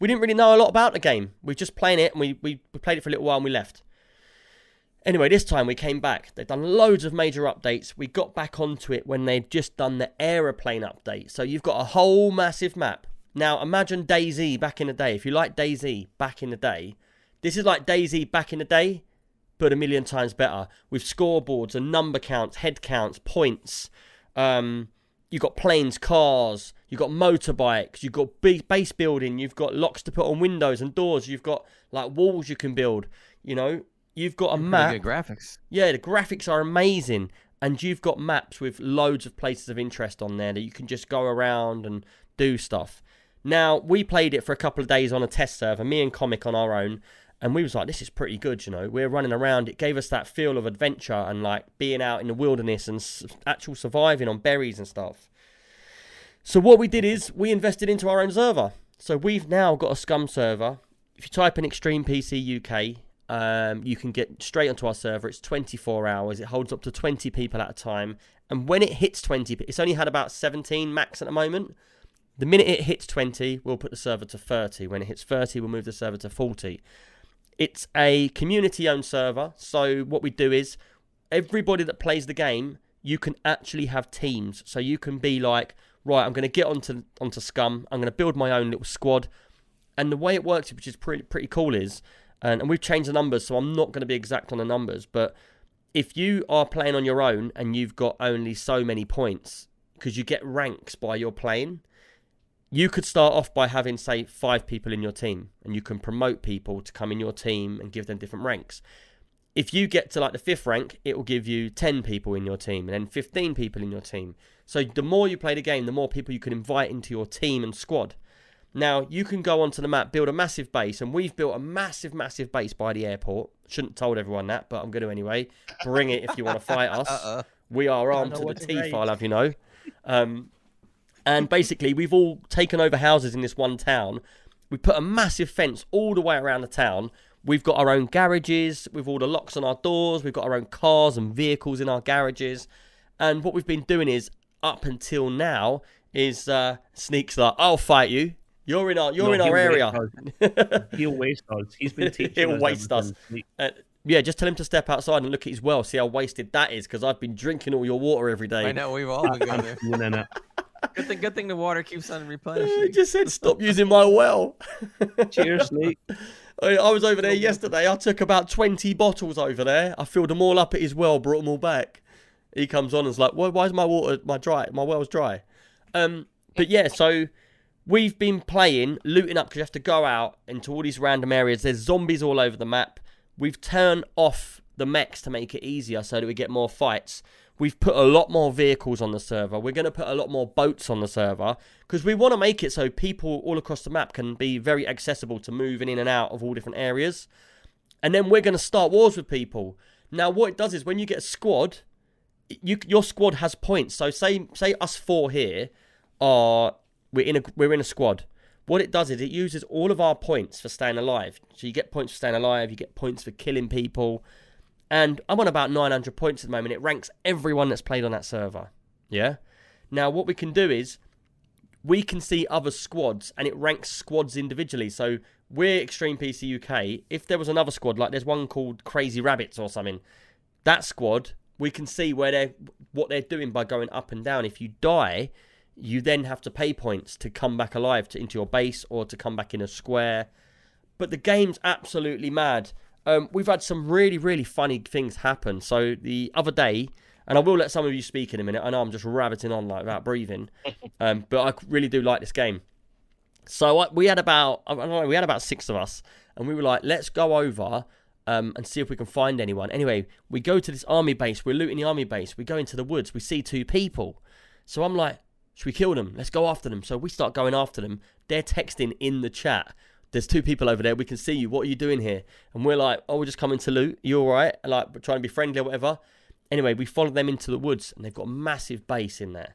We didn't really know a lot about the game. We just playing it, and we, we, we played it for a little while, and we left. Anyway, this time we came back. They've done loads of major updates. We got back onto it when they'd just done the aeroplane update. So you've got a whole massive map. Now imagine DayZ back in the day. If you like DayZ back in the day, this is like DayZ back in the day, but a million times better with scoreboards and number counts, head counts, points. Um, you've got planes, cars, you've got motorbikes, you've got base building, you've got locks to put on windows and doors, you've got like walls you can build. You know, you've got a Pretty map. good graphics. Yeah, the graphics are amazing, and you've got maps with loads of places of interest on there that you can just go around and do stuff. Now, we played it for a couple of days on a test server, me and Comic on our own, and we was like, this is pretty good, you know. We're running around. It gave us that feel of adventure and like being out in the wilderness and actual surviving on berries and stuff. So what we did is we invested into our own server. So we've now got a Scum server. If you type in Extreme PC UK, um, you can get straight onto our server. It's 24 hours. It holds up to 20 people at a time. And when it hits 20, it's only had about 17 max at the moment. The minute it hits 20, we'll put the server to 30. When it hits 30, we'll move the server to 40. It's a community owned server. So what we do is everybody that plays the game, you can actually have teams. So you can be like, right, I'm going to get onto onto Scum. I'm going to build my own little squad. And the way it works, which is pretty pretty cool, is and, and we've changed the numbers, so I'm not going to be exact on the numbers, but if you are playing on your own and you've got only so many points because you get ranks by your playing, you could start off by having say five people in your team, and you can promote people to come in your team and give them different ranks. If you get to like the fifth rank, it will give you 10 people in your team and then 15 people in your team. So the more you play the game, the more people you can invite into your team and squad. Now, you can go onto the map, build a massive base, and we've built a massive, massive base by the airport. Shouldn't have told everyone that, but I'm going to anyway. Bring it if you want to fight us. *laughs* Uh-uh. We are armed to the teeth. I'll have you know. Um, and basically, we've all taken over houses in this one town. We put a massive fence all the way around the town. We've got our own garages with all the locks on our doors. We've got our own cars and vehicles in our garages. And what we've been doing is, up until now, is uh, Sneaks like, I'll fight you. You're in our, you're No, in our he'll area. waste us. *laughs* He'll waste us. He's been *laughs* teaching He'll us waste us. Uh, yeah, just tell him to step outside and look at his well. See how wasted that is, because I've been drinking all your water every day. I know we've all been going there. *laughs* Doing in it. Good thing, good thing the water keeps on *laughs* replenishing. He just said, "Stop using my well." *laughs* Cheers, Snake. *laughs* I, I was over there yesterday. I took about twenty bottles over there. I filled them all up at his well, brought them all back. He comes on and's like, "Why? Why is my water my dry? My well's dry." Um, but yeah, so we've been playing, looting up because you have to go out into all these random areas. There's zombies all over the map. We've turned off the mechs to make it easier so that we get more fights. We've put a lot more vehicles on the server. We're going to put a lot more boats on the server because we want to make it so people all across the map can be very accessible to moving in and out of all different areas. And then we're going to start wars with people. Now, what it does is when you get a squad, you your squad has points. So say say us four here are we're in a we're in a squad. what it does is it uses all of our points for staying alive. So you get points for staying alive, you get points for killing people, and I'm on about 900 points at the moment. It ranks everyone that's played on that server. Yeah. Now what we can do is we can see other squads and it ranks squads individually. So we're Extreme PC UK. If there was another squad, like there's one called Crazy Rabbits or something, that squad we can see where they're what they're doing by going up and down. If you die, you then have to pay points to come back alive to, into your base or to come back in a square. But the game's absolutely mad. Um, we've had some really, really funny things happen. So the other day, and I will let some of you speak in a minute. I know I'm just rabbiting on like without breathing, *laughs* um, but I really do like this game. So I, we had about I don't know we had about six of us, and we were like, let's go over um, and see if we can find anyone. Anyway, we go to this army base. We're looting the army base. We go into the woods. We see two people. So I'm like, should we kill them? Let's go after them. So we start going after them. They're texting in the chat. There's two people over there. We can see you. What are you doing here? And we're like, oh, we're just coming to loot. You all right? Like, we're trying to be friendly or whatever. Anyway, we follow them into the woods, and they've got a massive base in there.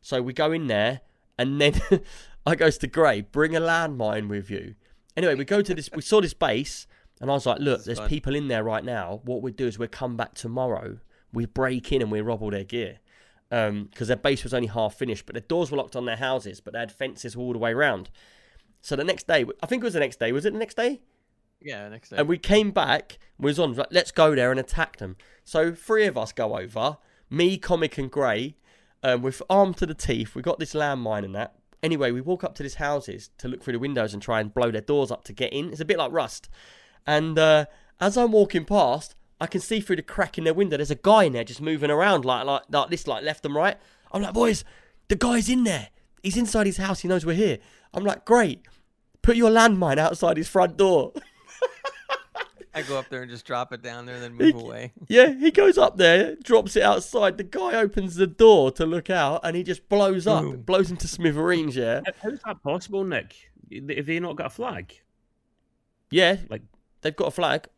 So we go in there, and then *laughs* I goes to Gray, bring a landmine with you. Anyway, we go to this. We saw this base, and I was like, look, there's fun. people in there right now. What we do is we come back tomorrow. We break in and we rob all their gear um, because their base was only half finished, but the doors were locked on their houses, but they had fences all the way around. So the next day, I think it was the next day. Was it the next day? Yeah, next day. And we came back, we was on, like, let's go there and attack them. So three of us go over, me, Comic, and Grey, um, with armed to the teeth. We got this landmine and that. Anyway, we walk up to these houses to look through the windows and try and blow their doors up to get in. It's a bit like Rust. And uh, as I'm walking past, I can see through the crack in their window. There's a guy in there just moving around like like like this, like left and right. I'm like, boys, the guy's in there. He's inside his house. He knows we're here. I'm like, Gray. Put your landmine outside his front door. *laughs* I go up there and just drop it down there and then He- move away. Yeah, he goes up there, drops it outside. The guy opens the door to look out, and he just blows up, Boom. blows into smithereens. Yeah, How's that possible, Nick? Have they not got a flag? yeah. Like- they've got a flag.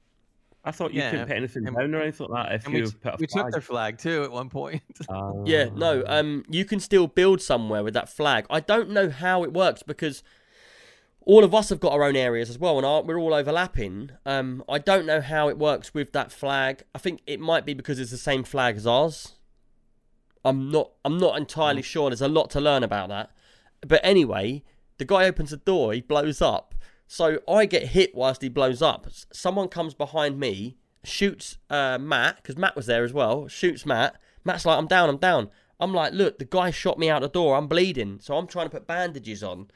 I thought you Yeah, couldn't put anything and- down or anything like that if And you we, put a we took their flag too at one point. *laughs* Yeah, no. Ah. Um, you can still build somewhere with that flag. I don't know how it works because all of us have got our own areas as well, and our, we're all overlapping. Um, I don't know how it works with that flag. I think it might be because it's the same flag as ours. I'm not. I'm not entirely sure. There's a lot to learn about that. But anyway, the guy opens the door. He blows up. So I get hit whilst he blows up. Someone comes behind me, shoots uh, Matt because Matt was there as well. Shoots Matt. Matt's like, "I'm down. I'm down." I'm like, "Look, the guy shot me out the door. I'm bleeding." So I'm trying to put bandages on.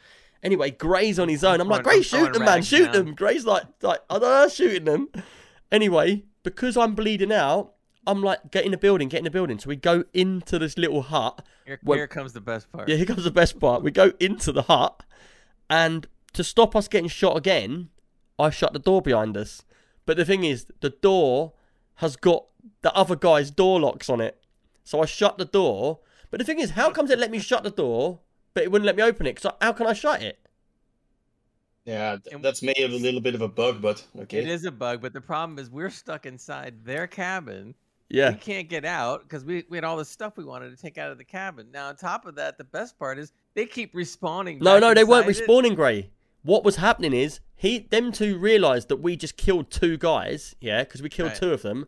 Anyway, Gray's on his own. I'm like, Gray, shoot them, man, shoot down. them. Gray's like, like, I don't know, shooting them. Anyway, because I'm bleeding out, I'm like, get in the building, get in the building. So we go into this little hut. Here, Well- here comes the best part. Yeah, here comes the best part. We go into the hut, and to stop us getting shot again, I shut the door behind us. But the thing is, the door has got the other guy's door locks on it. So I shut the door. But the thing is, how comes it let me shut the door, but it wouldn't let me open it? Because how can I shut it? Yeah, th- And- that's maybe a little bit of a bug, but okay. It is a bug, but the problem is we're stuck inside their cabin. Yeah. We can't get out because we, we had all this stuff we wanted to take out of the cabin. Now, on top of that, the best part is they keep respawning. No, no, they weren't inside it. respawning, Gray. What was happening is he, them two realised that we just killed two guys. Yeah, because we killed Right. two of them.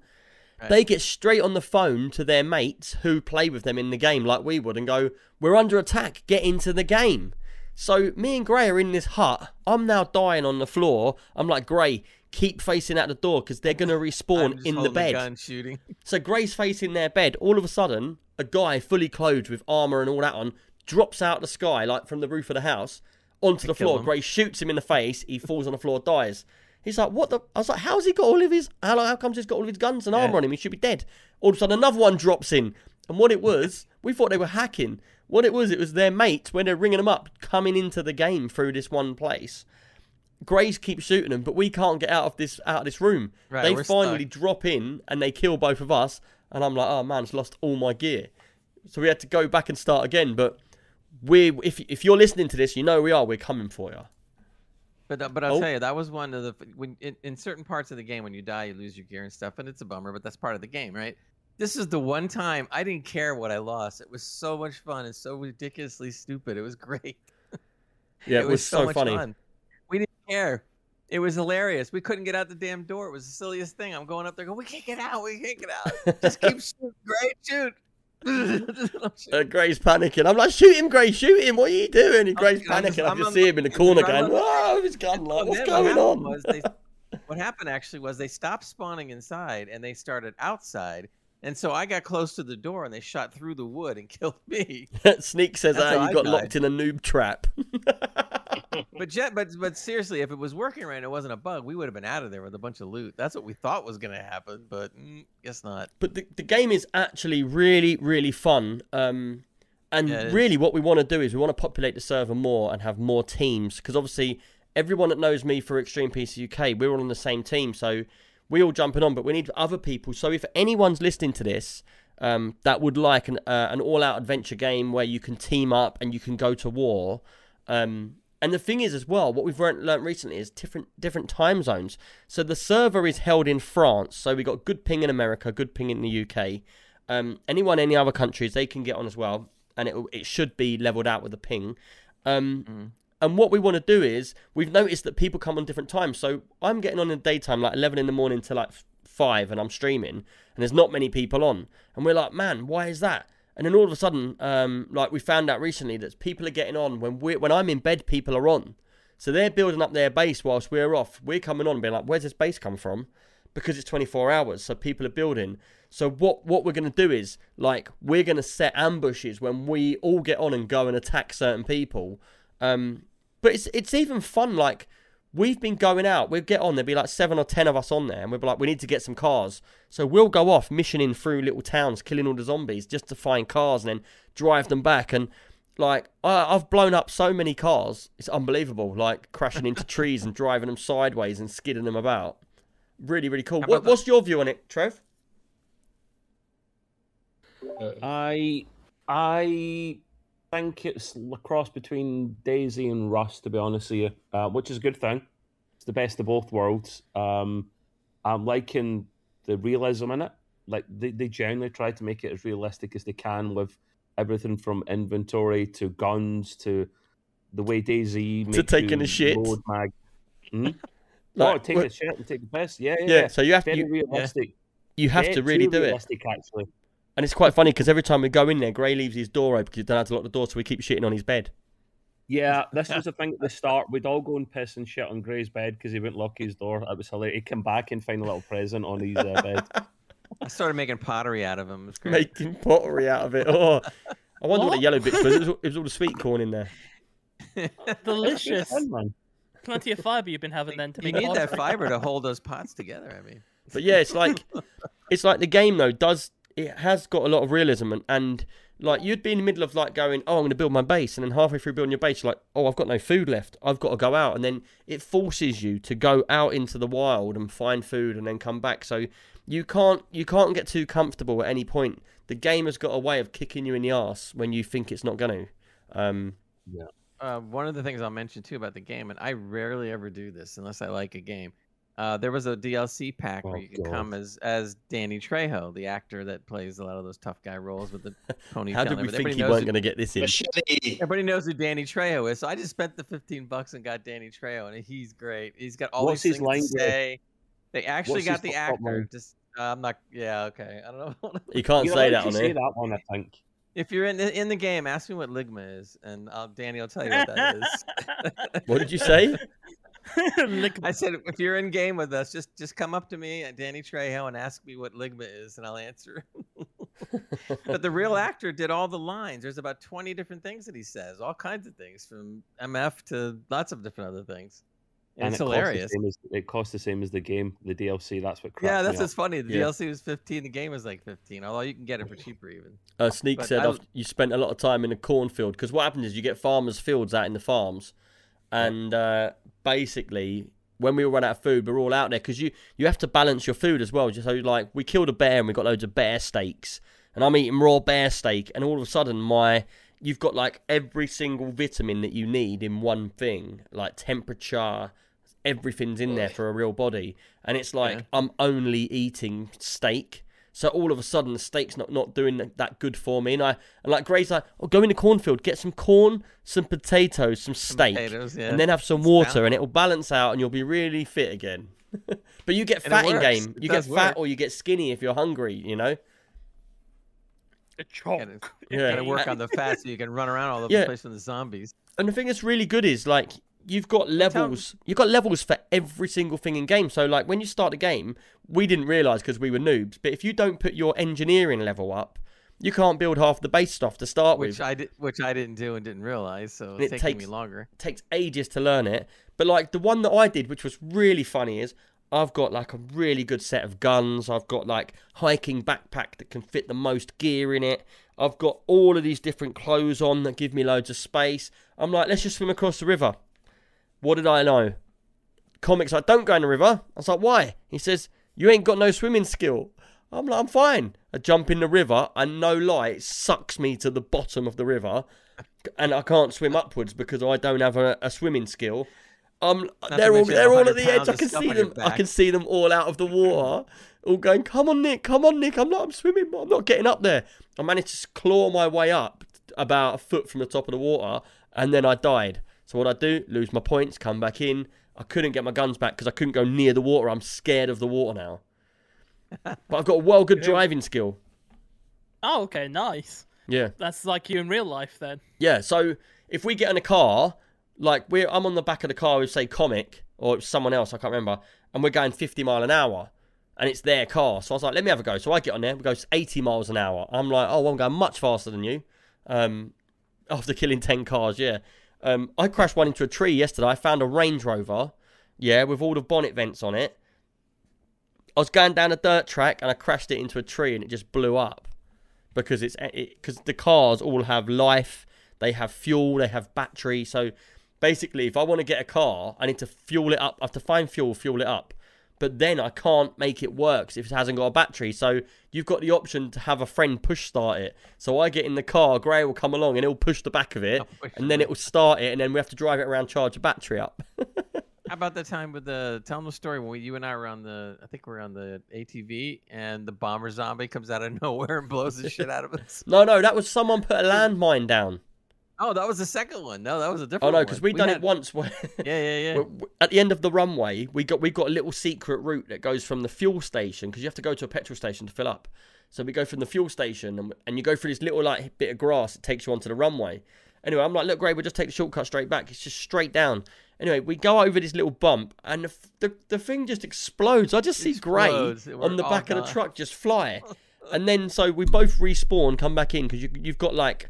Right. They get straight on the phone to their mates who play with them in the game like we would and go, "We're under attack. Get into the game." So me and Gray are in this hut. I'm now dying on the floor. I'm like, Gray, keep facing out the door because they're gonna *laughs* respawn in the bed. gun shooting. *laughs* So Gray's facing their bed. All of a sudden, a guy fully clothed with armor and all that on drops out of the sky, like from the roof of the house, onto the floor. him. Gray shoots him in the face. He falls on the floor, dies. He's like, "What the?" I was like, "How's he got all of his? How, how comes he's got all of his guns and armor on him? He should be dead." All of a sudden, another one drops in, and what it was, we thought they were hacking. What it was, it was their mates when they're ringing them up, coming into the game through this one place. Grays keep shooting them, but we can't get out of this out of this room. Right, they finally stuck. drop in and they kill both of us, and I'm like, oh man, it's lost all my gear. So we had to go back and start again. But we, if if you're listening to this, you know we are. We're coming for you. But uh, but I'll Oh. tell you, that was one of the when in, in certain parts of the game when you die, you lose your gear and stuff, and it's a bummer, but that's part of the game, right? This is the one time I didn't care what I lost. It was so much fun and so ridiculously stupid. It was *laughs* great. Yeah, it was so much funny. fun. We didn't care. It was hilarious. We couldn't get out the damn door. It was the silliest thing. I'm going up there going, we can't get out. We can't get out. Just keep *laughs* shooting. Gray, shoot. I'm. Uh, Gray's panicking. I'm like, shoot him, Gray, shoot him. What are you doing? And Gray's I'm panicking. just- I I'm see him in the *laughs* corner I'm going, whoa, his gun. *laughs* Like, what's going on? They, *laughs* what happened actually was they stopped spawning inside and they started outside. And so I got close to the door and they shot through the wood and killed me. Sneak says, That's ah, you I got died. locked in a noob trap. But jet, but but seriously, if it was working right, and it wasn't a bug. We would have been out of there with a bunch of loot. That's what we thought was going to happen, but mm, guess not. but the, the game is actually really, really fun. Um, and Yeah, really, what we want to do is we want to populate the server more and have more teams. Because obviously, everyone that knows me for Extreme PC UK, we're all on the same team. So we all jumping on, but we need other people. So if anyone's listening to this um, that would like an, uh, an all out adventure game where you can team up and you can go to war. Um, and the thing is, as well, what we've learnt, learnt recently is different different time zones. So the server is held in France, so we got good ping in America, good ping in the UK. Um, anyone any other countries, they can get on as well, and it it should be leveled out with the ping. Um, And what we want to do is, we've noticed that people come on different times. So I'm getting on in the daytime, like 11 in the morning to like five, and I'm streaming, and there's not many people on, and we're like, man, why is that? And then all of a sudden, um, like we found out recently that people are getting on when we when I'm in bed, people are on. So they're building up their base whilst we're off. We're coming on, being like, "Where's this base come from?" Because it's 24 hours, so people are building. So what what we're gonna do is like we're gonna set ambushes when we all get on and go and attack certain people. Um, but it's it's even fun. Like we've been going out, we'd get on. There'd be like seven or ten of us on there, and we'd be like, we need to get some cars. So we'll go off missioning through little towns, killing all the zombies just to find cars, and then drive them back. And like I, I've blown up so many cars, it's unbelievable. Like crashing into trees and driving them sideways and skidding them about. Really, really cool. What, what's your view on it, Trev? I I think it's a cross between DayZ and Rust, to be honest with you, uh, which is a good thing. It's the best of both worlds. Um, I'm liking the realism in it. Like they, they generally try to make it as realistic as they can with everything from inventory to guns to the way Daisy makes taking a shit. load Mag. Hmm? *laughs* Like, oh, take a shit and take a piss. Yeah, yeah. Yeah, so you have Very you, realistic. you have Yeah, to really do it. Actually, And it's quite funny because every time we go in there, Gray leaves his door open because you don't have to lock the door, so we keep shitting on his bed. Yeah, *laughs* this was the thing at the start. We'd all go and piss and shit on Gray's bed because he wouldn't lock his door. It was hilarious. He'd come back and find a little present on his uh, bed. *laughs* I started making pottery out of him. It was great. Making pottery out of it. Oh, I wonder what, the What? yellow bits was. It was, all- *laughs* it was all the sweet corn in there. Delicious. Plenty of fiber you've been having then to you make need that fiber to hold those pots together. I mean, But yeah, it's like it's like the game though does it has got a lot of realism and, and like you'd be in the middle of like going, oh, I'm going to build my base, and then halfway through building your base, you're like, oh, I've got no food left. I've got to go out, and then it forces you to go out into the wild and find food, and then come back. So you can't you can't get too comfortable at any point. The game has got a way of kicking you in the ass when you think it's not going to. Um, uh, one of the things I'll mention too about the game, and I rarely ever do this unless I like a game. Uh, there was a DLC pack where Oh, you could God. come as as Danny Trejo, the actor that plays a lot of those tough guy roles with the *laughs* ponytail. how did and we think he you knows weren't going to get this in? Machete. Everybody knows who Danny Trejo is, so I just spent the fifteen bucks and got Danny Trejo, and he's great. He's got all What's these his things to Dave? say. They actually What's got the actor. Just uh, I'm not. Yeah, okay. I don't know. You can't You're say allowed that to on say here. that one, I think. if you're in the, in the game, ask me what Ligma is, and I'll, Danny will tell you what that is. What did you say? *laughs* *laughs* *laughs* Lick- I said, if you're in game with us, just just come up to me, uh, Danny Trejo, and ask me what Ligma is, and I'll answer. *laughs* but the real *laughs* actor did all the lines. There's about 20 different things that he says, all kinds of things, from MF to lots of different other things. And, it's it costs hilarious. as- it costs the same as the game, the DLC. That's what. Yeah, that's me what's funny. The Yeah. DLC was 15, the game was like 15, although you can get it for cheaper even. Uh, Sneak But said I- you spent a lot of time in a cornfield because what happens is you get farmers' fields out in the farms, and uh, basically when we run out of food, we're all out there because you you have to balance your food as well. Just so like we killed a bear and we got loads of bear steaks, and I'm eating raw bear steak, and all of a sudden my you've got like every single vitamin that you need in one thing, like temperature. Everything's in there for a real body, and it's like Yeah. I'm only eating steak. So all of a sudden, the steak's not, not doing that good for me. And I and like Gray's like, oh, go in the cornfield, get some corn, some potatoes, some steak, potatoes, yeah. and then have some water, and it'll balance out, and you'll be really fit again. *laughs* but you get And fat in game. It You get does fat work. or you get skinny if you're hungry. You know. A chop. Gotta, Yeah. gotta work on the fat so you can run around all over Yeah. the place from the zombies. And the thing that's really good is like you've got levels. You've got levels for every single thing in game. So like when you start the game, we didn't realize because we were noobs. But if you don't put your engineering level up, you can't build half the base stuff to start with. Which I did, which I didn't do and didn't realize, so it's it taking me longer. It takes ages to learn it. But like the one that I did, which was really funny, is I've got like a really good set of guns. I've got like hiking backpack that can fit the most gear in it. I've got all of these different clothes on that give me loads of space. I'm like, let's just swim across the river. What did I know? Comics like, don't go in the river. I was like, why? He says, you ain't got no swimming skill. I'm like, I'm fine. I jump in the river and no lie, it sucks me to the bottom of the river and I can't swim upwards because I don't have a, a swimming skill. Um, they're all they're all at the edge. I can see them. I can see them all out of the water, all going, "Come on, Nick! Come on, Nick! I'm not. I'm swimming. but I'm not getting up there." I managed to claw my way up about a foot from the top of the water, and then I died. So what I do? Lose my points, come back in. I couldn't get my guns back because I couldn't go near the water. I'm scared of the water now. *laughs* but I've got a well good driving skill. Oh, okay, nice. Yeah. That's like you in real life then. Yeah, so if we get in a car, like we're I'm on the back of the car with say comic or someone else, I can't remember, and we're going 50 mile an hour, and it's their car. So I was like, let me have a go. So I get on there, we go 80 miles an hour. I'm like, oh, I'm going much faster than you. Um, *laughs* after killing 10 cars, yeah. Um, I crashed one into a tree yesterday. I found a Range Rover, yeah, with all the bonnet vents on it. I was going down a dirt track and I crashed it into a tree and it just blew up because it's because the cars all have life, they have fuel, they have battery. So basically, if I want to get a car, I need to fuel it up. I have to find fuel, fuel it up. But then I can't make it work if it hasn't got a battery. So you've got the option to have a friend push start it. So I get in the car, Gray will come along and he'll push the back of it, and then it. will start it, and then we have to drive it around, charge the battery up. *laughs* How about the time with the tell them the story when we, you and I were on the I think we are on the ATV and the bomber zombie comes out of *laughs* nowhere and blows the shit out of us. no, no, that was someone put a landmine down. Oh, that was the second one. No, that was a oh, different. Oh no, because we'd done had- it once. Where *laughs* Yeah, yeah, yeah. *laughs* At the end of the runway, we got we got a little secret route that goes from the fuel station because you have to go to a petrol station to fill up. So we go from the fuel station and, and you go through this little like bit of grass that takes you onto the runway. Anyway, I'm like, look, great, we'll just take the shortcut straight back. It's just straight down. Anyway, we go over this little bump and the the, the thing just explodes. I just see Gray on the back oh, of the truck just fly. *laughs* and then so we both respawn, come back in because you, you've got like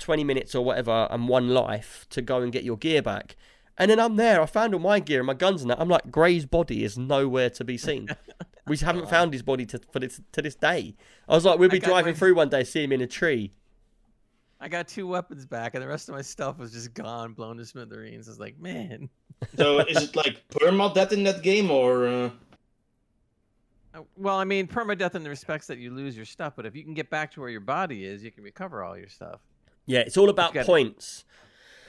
20 minutes or whatever and one life to go and get your gear back. And then I'm there. I found all my gear and my guns and that. I'm like, Gray's body is nowhere to be seen. *laughs* we haven't found his body to for this to this day. I was like, we'll be driving my- through one day, see him in a tree. I got two weapons back, and the rest of my stuff was just gone, blown to smithereens. I was like, man. *laughs* So is it like perma death in that game or? Uh... Uh, Well, I mean, permadeath in the respects that you lose your stuff, but if you can get back to where your body is, you can recover all your stuff. Yeah, it's all about points.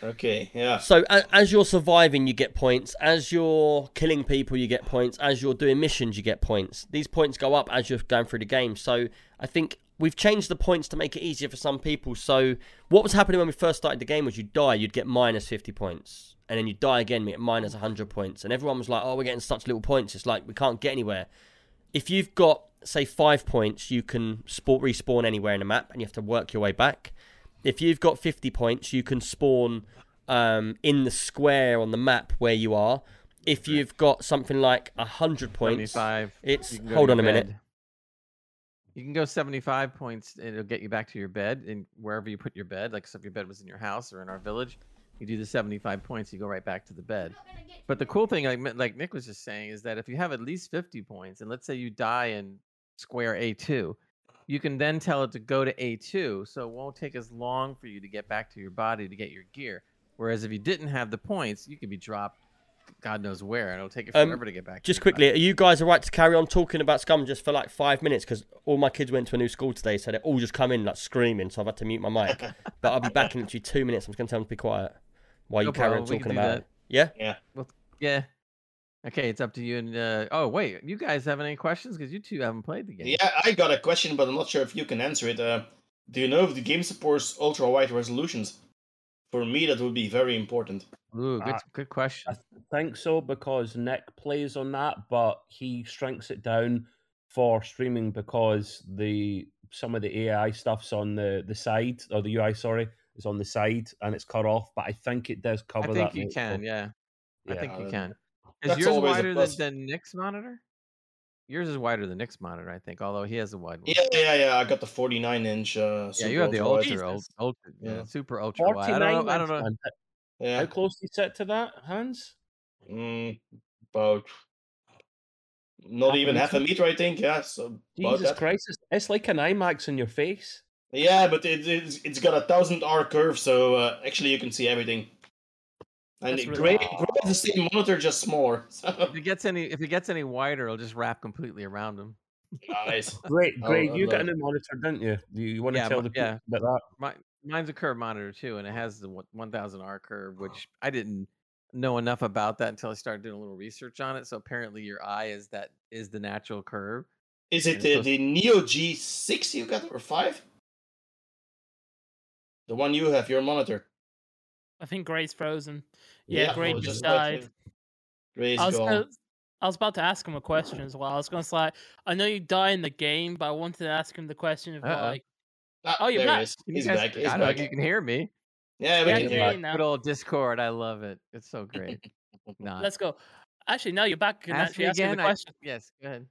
Okay, yeah. So a- as you're surviving, you get points. As you're killing people, you get points. As you're doing missions, you get points. These points go up as you're going through the game. So I think we've changed the points to make it easier for some people. So what was happening when we first started the game was you die, you'd get minus 50 points. And then you die again, you get minus 100 points. And everyone was like, oh, we're getting such little points. It's like we can't get anywhere. If you've got, say, five points, you can sport, respawn anywhere in the map and you have to work your way back. If you've got 50 points, you can spawn um, in the square on the map where you are. If you've got something like 100 points, 75. it's you can go to hold on a minute. You can go 75 points, and it'll get you back to your bed, and wherever you put your bed, like so if your bed was in your house or in our village, you do the 75 points, you go right back to the bed. But the cool thing, like like Nick was just saying, is that if you have at least 50 points, and let's say you die in square A2, you can then tell it to go to A2, so it won't take as long for you to get back to your body to get your gear. Whereas if you didn't have the points, you could be dropped, God knows where, and it'll take you Um, forever to get back. to Just your body. quickly, are you guys alright to carry on talking about Scum just for like five minutes? Because all my kids went to a new school today, so they all just come in like screaming, so I've had to mute my mic. *laughs* but I'll be back in literally two minutes. I'm just going to tell them to be quiet while you No carry on we talking about that. it. Yeah? Yeah. Yeah. Okay, it's up to you. And uh, oh, wait, you guys have any questions? Because you two haven't played the game. Yeah, I got a question, but I'm not sure if you can answer it. Uh, do you know if the game supports ultra wide resolutions? For me, that would be very important. Ooh, good, Uh, good question. I think so because Nick plays on that, but he shrinks it down for streaming because the some of the AI stuff's on the the side or the UI, sorry, is on the side and it's cut off. But I think it does cover. I think that. you can. so- Yeah, I think you can. Is yours wider than, plus. than Nick's monitor? Yours is wider than Nick's monitor, I think. Although he has a wide one. Yeah, yeah, yeah. I got the 49 inch. Uh, Yeah, you have the ultra-wide. ultra, ultra, ultra, yeah, Yeah. super ultra wide. I don't know. I don't know. Yeah, How close you sit to that, Hans? mm, about not Half a even half a meter? meter, I think. Yeah, so Jesus that. Christ, it's, it's like an IMAX in your face. Yeah, but it, it's it's got a thousand R curve, so uh, actually you can see everything. And That's really- gray, gray is the same monitor, just smaller. *laughs* So, If it gets any, if it gets any wider, it'll just wrap completely around him. nice. *laughs* Great, Oh, great. I you got a love- new monitor, didn't you? Do you, want to Yeah, tell mi- the people yeah. about that? My, mine's a curve monitor too, and it has the 1000 R curve, which I didn't know enough about that until I started doing a little research on it. So apparently, your eye is that is the natural curve. Is it the, the Neo G6 you got or five? The one you have, your monitor. I think Gray's frozen. Yeah, Gray just died. him. Gray's I was, gone. gonna, I was about to ask him a question as well. I was going to say, I know you die in the game, but I wanted to ask him the question of Uh-oh. like, Ah, Oh, you're there back. he you He's guys- back. He's I know back. you can hear me. Yeah, we Yeah, can can hear hear you. you now. Good old Discord. I love it. It's so *laughs* great. Not. let's go. Actually, now you're back. Can ask actually me ask you again. the I- question. yes, go ahead.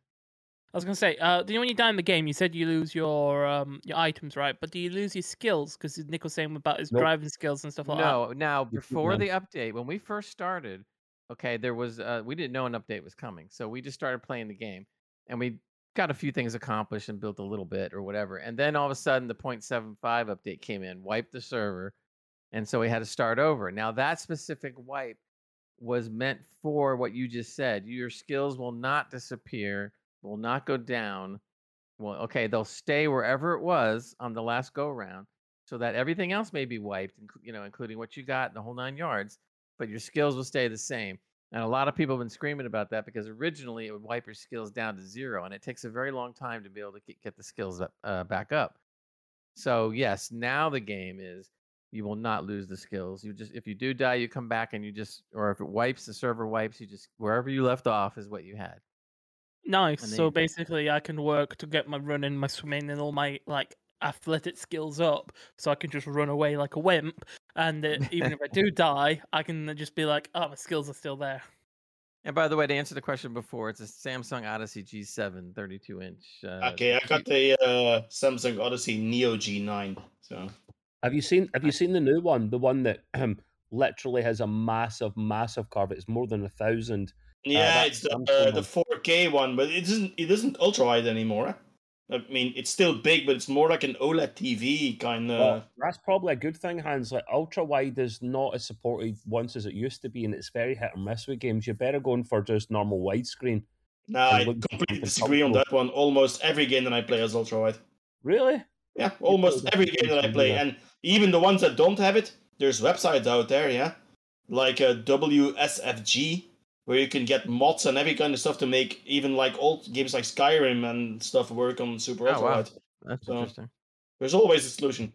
I was going to say, uh, do you know when you die in the game, you said you lose your um, your items, right? But do you lose your skills? Because Nick was saying about his Nope. driving skills and stuff like that. No, now before the update, when we first started, okay, there was uh, we didn't know an update was coming, so we just started playing the game, and we got a few things accomplished and built a little bit or whatever, and then all of a sudden the 0.75 update came in, wiped the server, and so we had to start over. Now that specific wipe was meant for what you just said. Your skills will not disappear, will not go down. Well, okay, they'll stay wherever it was on the last go round, so that everything else may be wiped, you know, including what you got the whole nine yards, but your skills will stay the same. And a lot of people have been screaming about that because originally it would wipe your skills down to zero, and it takes a very long time to be able to get, get the skills up, uh, back up. So yes, now the game is you will not lose the skills. You just if you do die, you come back and you just, or if it wipes, the server wipes. You just wherever you left off is what you had. Nice. And So then- basically, I can work to get my running, my swimming, and all my like athletic skills up, so I can just run away like a wimp. And uh, *laughs* even if I do die, I can just be like, "Oh, my skills are still there." And by the way, to answer the question before, it's a Samsung Odyssey G7 32 inch. Uh, Okay, I got the uh, Samsung Odyssey Neo G9. So Have you seen Have you seen the new one? The one that um, *clears throat* literally has a massive, massive curve. It's more than a thousand. Yeah, that's it's the uh, the 4K one, but it isn't it isn't ultra wide anymore. I mean, it's still big, but it's more like an OLED TV kind of. Well, that's probably a good thing, Hans. Like ultra wide is not as supported once as it used to be, and it's very hit or miss with games. You're better going for just normal widescreen. nah, I completely disagree on that one. Almost every game that I play is ultra wide. Really? Yeah, almost every game that I play, and even the ones that don't have it, there's websites out there, yeah, like a WSGF, where you can get mods and every kind of stuff to make even like old games like Skyrim and stuff work on super Oh, ultra wow. That's So- interesting. There's always a solution.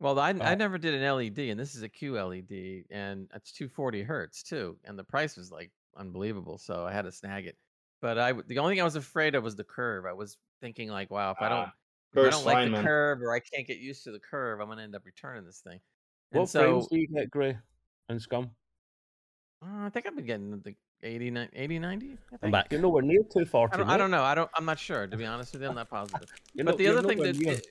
Well, I, I Uh, never did an LED, and this is a QLED, and it's 240 hertz too, and the price was like unbelievable, so I had to snag it. But I the only thing I was afraid of was the curve. I was thinking like, wow, if I don't, Ah, if I don't like fine, the man. curve, or I can't get used to the curve, I'm gonna end up returning this thing. And What so, frames do you get, Grey and Scum? uh, I think I've been getting the 80, ni- 80 90. I I'm back. You're nowhere near two I don't, I don't know. I don't. I'm not sure. To be honest with you, I'm not positive. *laughs* You're but not- the other thing that near. it-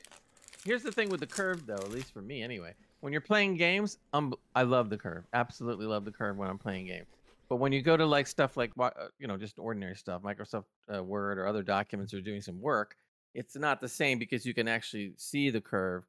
here's the thing with the curve though at least for me anyway when you're playing games um, i love the curve absolutely love the curve when i'm playing games but when you go to like stuff like uh, you know just ordinary stuff microsoft uh, word or other documents or doing some work it's not the same because you can actually see the curve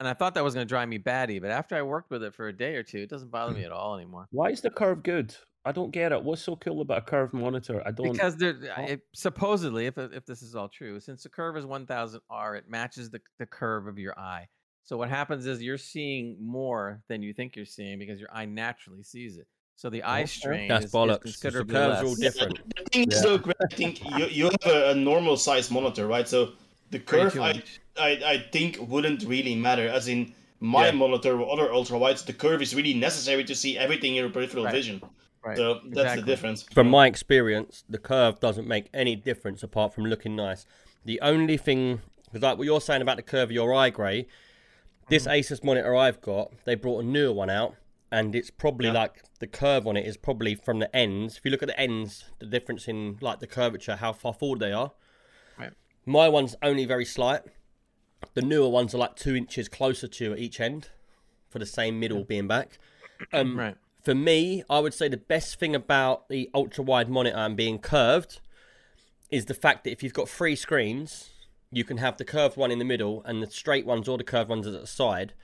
and i thought that was going to drive me batty but after i worked with it for a day or two it doesn't bother me at all anymore Why is the curve good? I don't get it. What's so cool about a curved monitor? I don't. because there, Oh. it, supposedly, if if this is all true, since the curve is 1000 R, it matches the the curve of your eye. So what happens is you're seeing more than you think you're seeing because your eye naturally sees it. So the eye strain That's is, is bollocks. The considerably curves less. are all different. The thing is, though, Greg, I think you, you have a, a normal size monitor, right? So the curve, I. I, I think, wouldn't really matter. As in my Yeah. monitor or other ultra wides, the curve is really necessary to see everything in your peripheral Right. vision. Right. So that's exactly. the difference. From my experience, the curve doesn't make any difference apart from looking nice. The only thing, because like what you're saying about the curve of your eye grey, this Mm-hmm. Asus monitor I've got, they brought a newer one out, and it's probably Yeah. like the curve on it is probably from the ends. If you look at the ends, the difference in like the curvature, how far forward they are. Right. My one's only very slight. The newer ones are like two inches closer to at each end, for the same middle being back. Um, Right. For me, I would say the best thing about the ultra wide monitor and being curved is the fact that if you've got three screens, you can have the curved one in the middle and the straight ones or the curved ones at the side,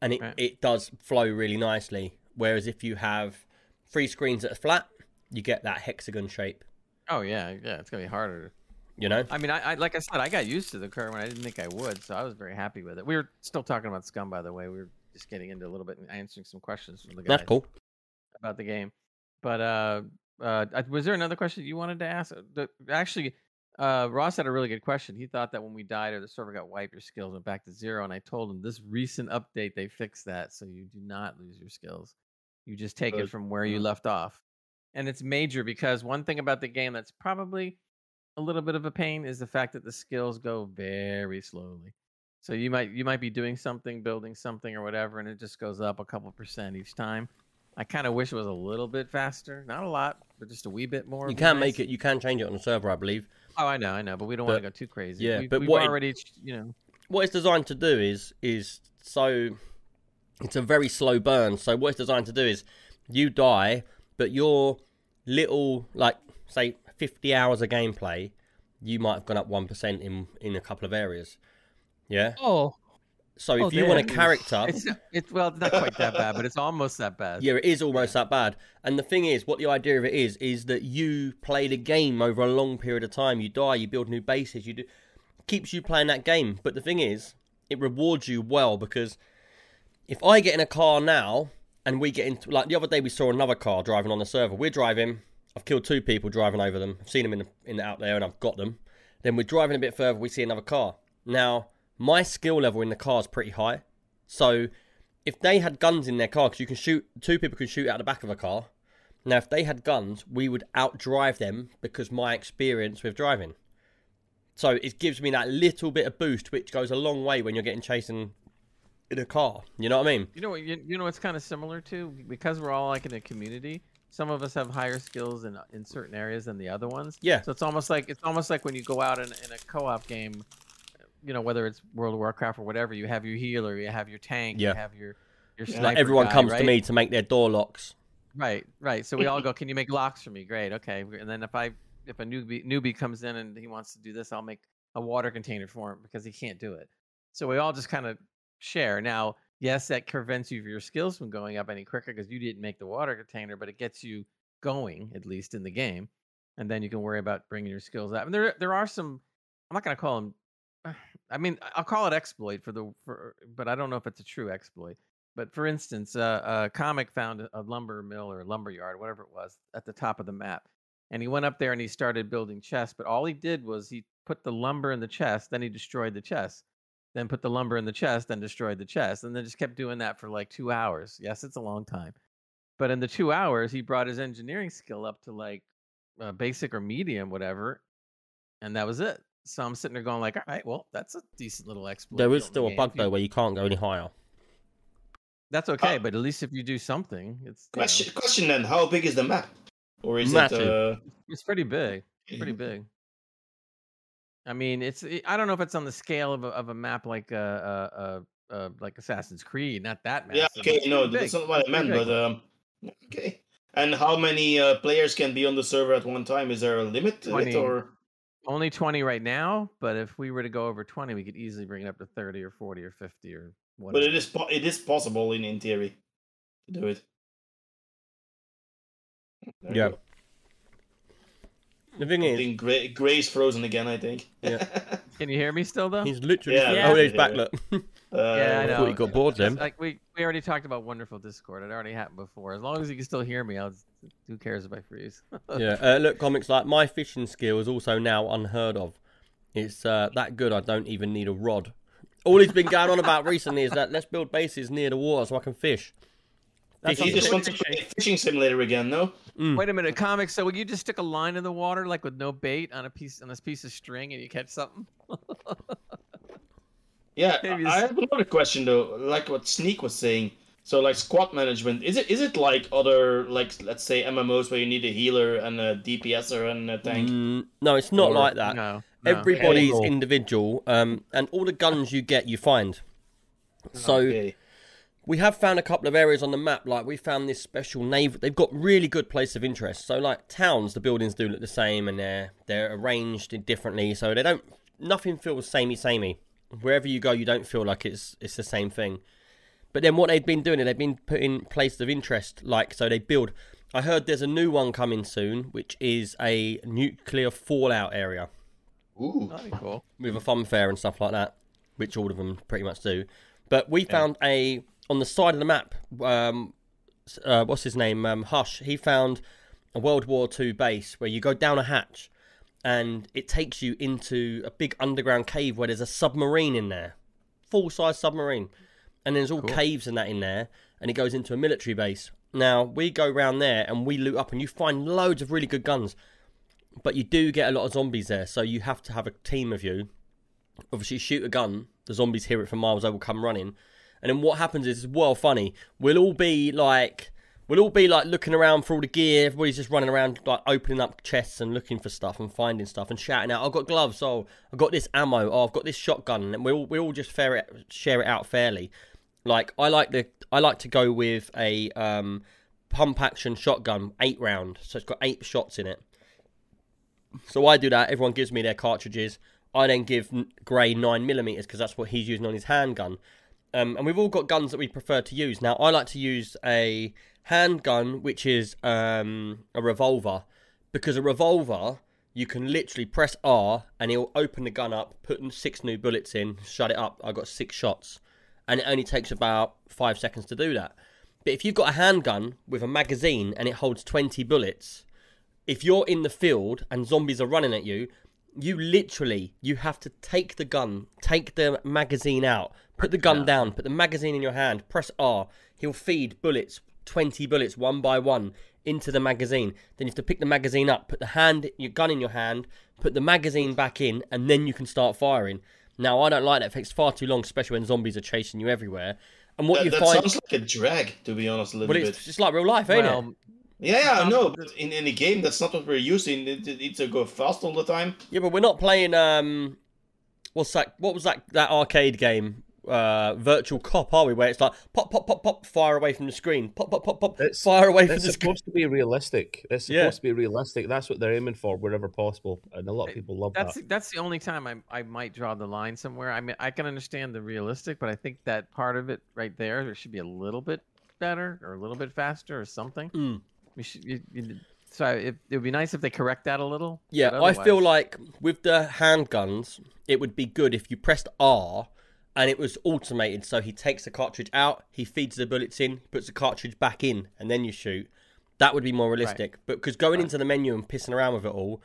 and it, Right. it does flow really nicely. Whereas if you have three screens that are flat, you get that hexagon shape. Oh yeah, yeah. It's gonna be harder. You know? I mean, I, I like I said, I got used to the curve when I didn't think I would, so I was very happy with it. We were still talking about Scum, by the way. We were just getting into a little bit and answering some questions from the guys That's cool. About the game. But uh, uh, was there another question you wanted to ask? Uh, The, actually, uh, Ross had a really good question. He thought that when we died or the server got wiped, your skills went back to zero, and I told him this recent update they fixed that, so you do not lose your skills. You just take it from where you left off, and it's major because one thing about the game that's probably a little bit of a pain is the fact that the skills go very slowly. So you might you might be doing something, building something or whatever, and it just goes up a couple percent each time. I kind of wish it was a little bit faster, not a lot, but just a wee bit more. You can nice. make it. You can change it on the server, I believe. Oh, I know, I know, but we don't want to go too crazy. yeah, we've, but we've what it- already, you know, what it's designed to do is is so it's a very slow burn. So what it's designed to do is you die, but your little like say fifty hours of gameplay, you might have gone up one percent in in a couple of areas. Yeah. Oh, So if Oh, you want a character, *laughs* it's it's well, it's not quite that bad, but it's almost that bad. yeah, it is almost that bad. And the thing is, what the idea of it is, is that you play the game over a long period of time. You die, you build new bases, you do keeps you playing that game. But the thing is, it rewards you well because if I get in a car now and we get into like the other day, we saw another car driving on the server. We're driving. I've killed two people driving over them. I've seen them in the, in the, out there and I've got them. Then we're driving a bit further. We see another car. Now my skill level in the car is pretty high. So if they had guns in their car, because you can shoot, two people can shoot out the back of a car. Now, if they had guns, we would outdrive them because my experience with driving. So it gives me that little bit of boost, which goes a long way when you're getting chasing in a car. You know what I mean? You know what? You, you know what's kind of similar to because we're all like in a community. Some of us have higher skills in in certain areas than the other ones. Yeah. So it's almost like it's almost like when you go out in, in a co-op game, you know, whether it's World of Warcraft or whatever, you have your healer, you have your tank, Yeah. you have your your Yeah. sniper Like everyone guy, comes right? to me to make their door locks. Right, right. So we all go, *laughs* "Can you make locks for me?" Great, okay. And then if I if a newbie newbie comes in and he wants to do this, I'll make a water container for him because he can't do it. So we all just kind of share. Now, yes, that prevents you your skills from going up any quicker because you didn't make the water container, but it gets you going at least in the game, and then you can worry about bringing your skills up. And there there are some. I'm not gonna call them. I mean, I'll call it exploit for the for, but I don't know if it's a true exploit. But for instance, uh, a comic found a lumber mill or lumber yard, whatever it was, at the top of the map. And he went up there and he started building chests. But all he did was he put the lumber in the chest, then he destroyed the chest, then put the lumber in the chest, then destroyed the chest, and then just kept doing that for like two hours. Yes, it's a long time. But in the two hours, he brought his engineering skill up to like uh, basic or medium, whatever, and that was it. So I'm sitting there going like, all right, well, that's a decent little exploit. There is built the still a bug If though where you can't go any higher. That's okay, but at least if you do something, it's you know, Question, question then: How big is the map? Or is Massive. it? Uh... it's pretty big. Pretty big. I mean, it's I don't know if it's on the scale of a, of a map like uh, uh, uh, uh like Assassin's Creed, not that massive. Yeah. Okay. No, pretty that's not what I meant. But um, okay. And how many uh, players can be on the server at one time? Is there a limit to it, 20. or? Only twenty right now, but if we were to go over twenty, we could easily bring it up to thirty or forty or fifty or whatever. But it is po- it is possible in in theory to do it. There Yeah. The thing I is, think Gray, Gray's frozen again. I think. Yeah. *laughs* Can you hear me still though? he's literally. Yeah, oh, he's back. Look. Uh, *laughs* Yeah, I I know. thought he got bored then. Like we, we already talked about wonderful Discord. It already happened before. As long as you can still hear me, I'll. Who cares if I freeze? *laughs* yeah. Uh, look, comics like my fishing skill is also now unheard of. It's uh, that good. I don't even need a rod. All he's been going on about recently is that let's build bases near the water so I can fish. That's You just want to play fishing simulator again, no? Wait a minute, comics. So would you just stick a line in the water, like with no bait, on a piece on this piece of string, and you catch something? Yeah, *laughs* I I have another question though. Like what Sneak was saying. So like squad management, is it is it like other like let's say MMOs where you need a healer and a DPSer and a tank? Mm, no, it's not Or- like that. No. no. Everybody's Hell no. individual, um, and all the guns you get, you find. So Okay. we have found a couple of areas on the map. Like we found this special naval. They've got really good place of interest. So like towns, the buildings do look the same, and they're they're arranged differently. So they don't. Nothing feels samey samey. Wherever you go, you don't feel like it's it's the same thing. But then what they've been doing, is they've been putting places of interest. Like so, they build. I heard there's a new one coming soon, which is a nuclear fallout area Ooh. That'd be cool. with a fun fair and stuff like that, which all of them pretty much do. But we found a on the side of the map. Um, uh, what's his name? Um, Hush. He found a World War II base where you go down a hatch, and it takes you into a big underground cave where there's a submarine in there, full size submarine, and there's all caves and that in there, and it goes into a military base. Now we go round there and we loot up, and you find loads of really good guns but you do get a lot of zombies there, so you have to have a team of you. Obviously, shoot a gun. The zombies hear it from miles over, come running, and then what happens is, it's well funny. We'll all be like, we'll all be like looking around for all the gear. Everybody's just running around, like opening up chests and looking for stuff and finding stuff and shouting out, "I've got gloves! Oh, I've got this ammo! Oh, I've got this shotgun!" And we all we all just fair it, share it out fairly. Like I like the I like to go with a um, pump action shotgun, eight round, so it's got eight shots in it. So I do that. Everyone gives me their cartridges. I then give Gray nine millimeters because that's what he's using on his handgun. Um, and we've all got guns that we prefer to use. Now I like to use a handgun, which is um, a revolver, because a revolver you can literally press R and it'll open the gun up, put six new bullets in, shut it up. I got six shots, and it only takes about five seconds to do that. But if you've got a handgun with a magazine and it holds twenty bullets, if you're in the field and zombies are running at you, you literally you have to take the gun, take the magazine out, put the gun down, put the magazine in your hand, press R. He'll feed bullets, twenty bullets one by one into the magazine. Then you have to pick the magazine up, put the hand your gun in your hand, put the magazine back in, and then you can start firing. Now I don't like that. It takes far too long, especially when zombies are chasing you everywhere. And what That, you that find, sounds like a drag, to be honest, a little well, bit. it's just like real life, ain't it? Yeah, yeah, Um, no, but in any game, that's not what we're using. It, it needs to go fast all the time. Yeah, but we're not playing. Um, what's that? What was that? That arcade game, uh, Virtual Cop, are we? Where it's like pop, pop, pop, pop, fire away from the screen, pop, pop, pop, pop, It's- fire away from the screen. It's supposed to be realistic. It's Yeah. supposed to be realistic. That's what they're aiming for wherever possible, and a lot of people love that's that. that's the only time I I might draw the line somewhere. I mean, I can understand the realistic, but I think that part of it right there, there should be a little bit better or a little bit faster or something. Mm. We should. You, you, so it, it would be nice if they correct that a little. Yeah, but I feel like with the handguns, it would be good if you pressed R and it was automated. So he takes the cartridge out, he feeds the bullets in, puts the cartridge back in, and then you shoot. That would be more realistic. But because going into the menu and pissing around with it all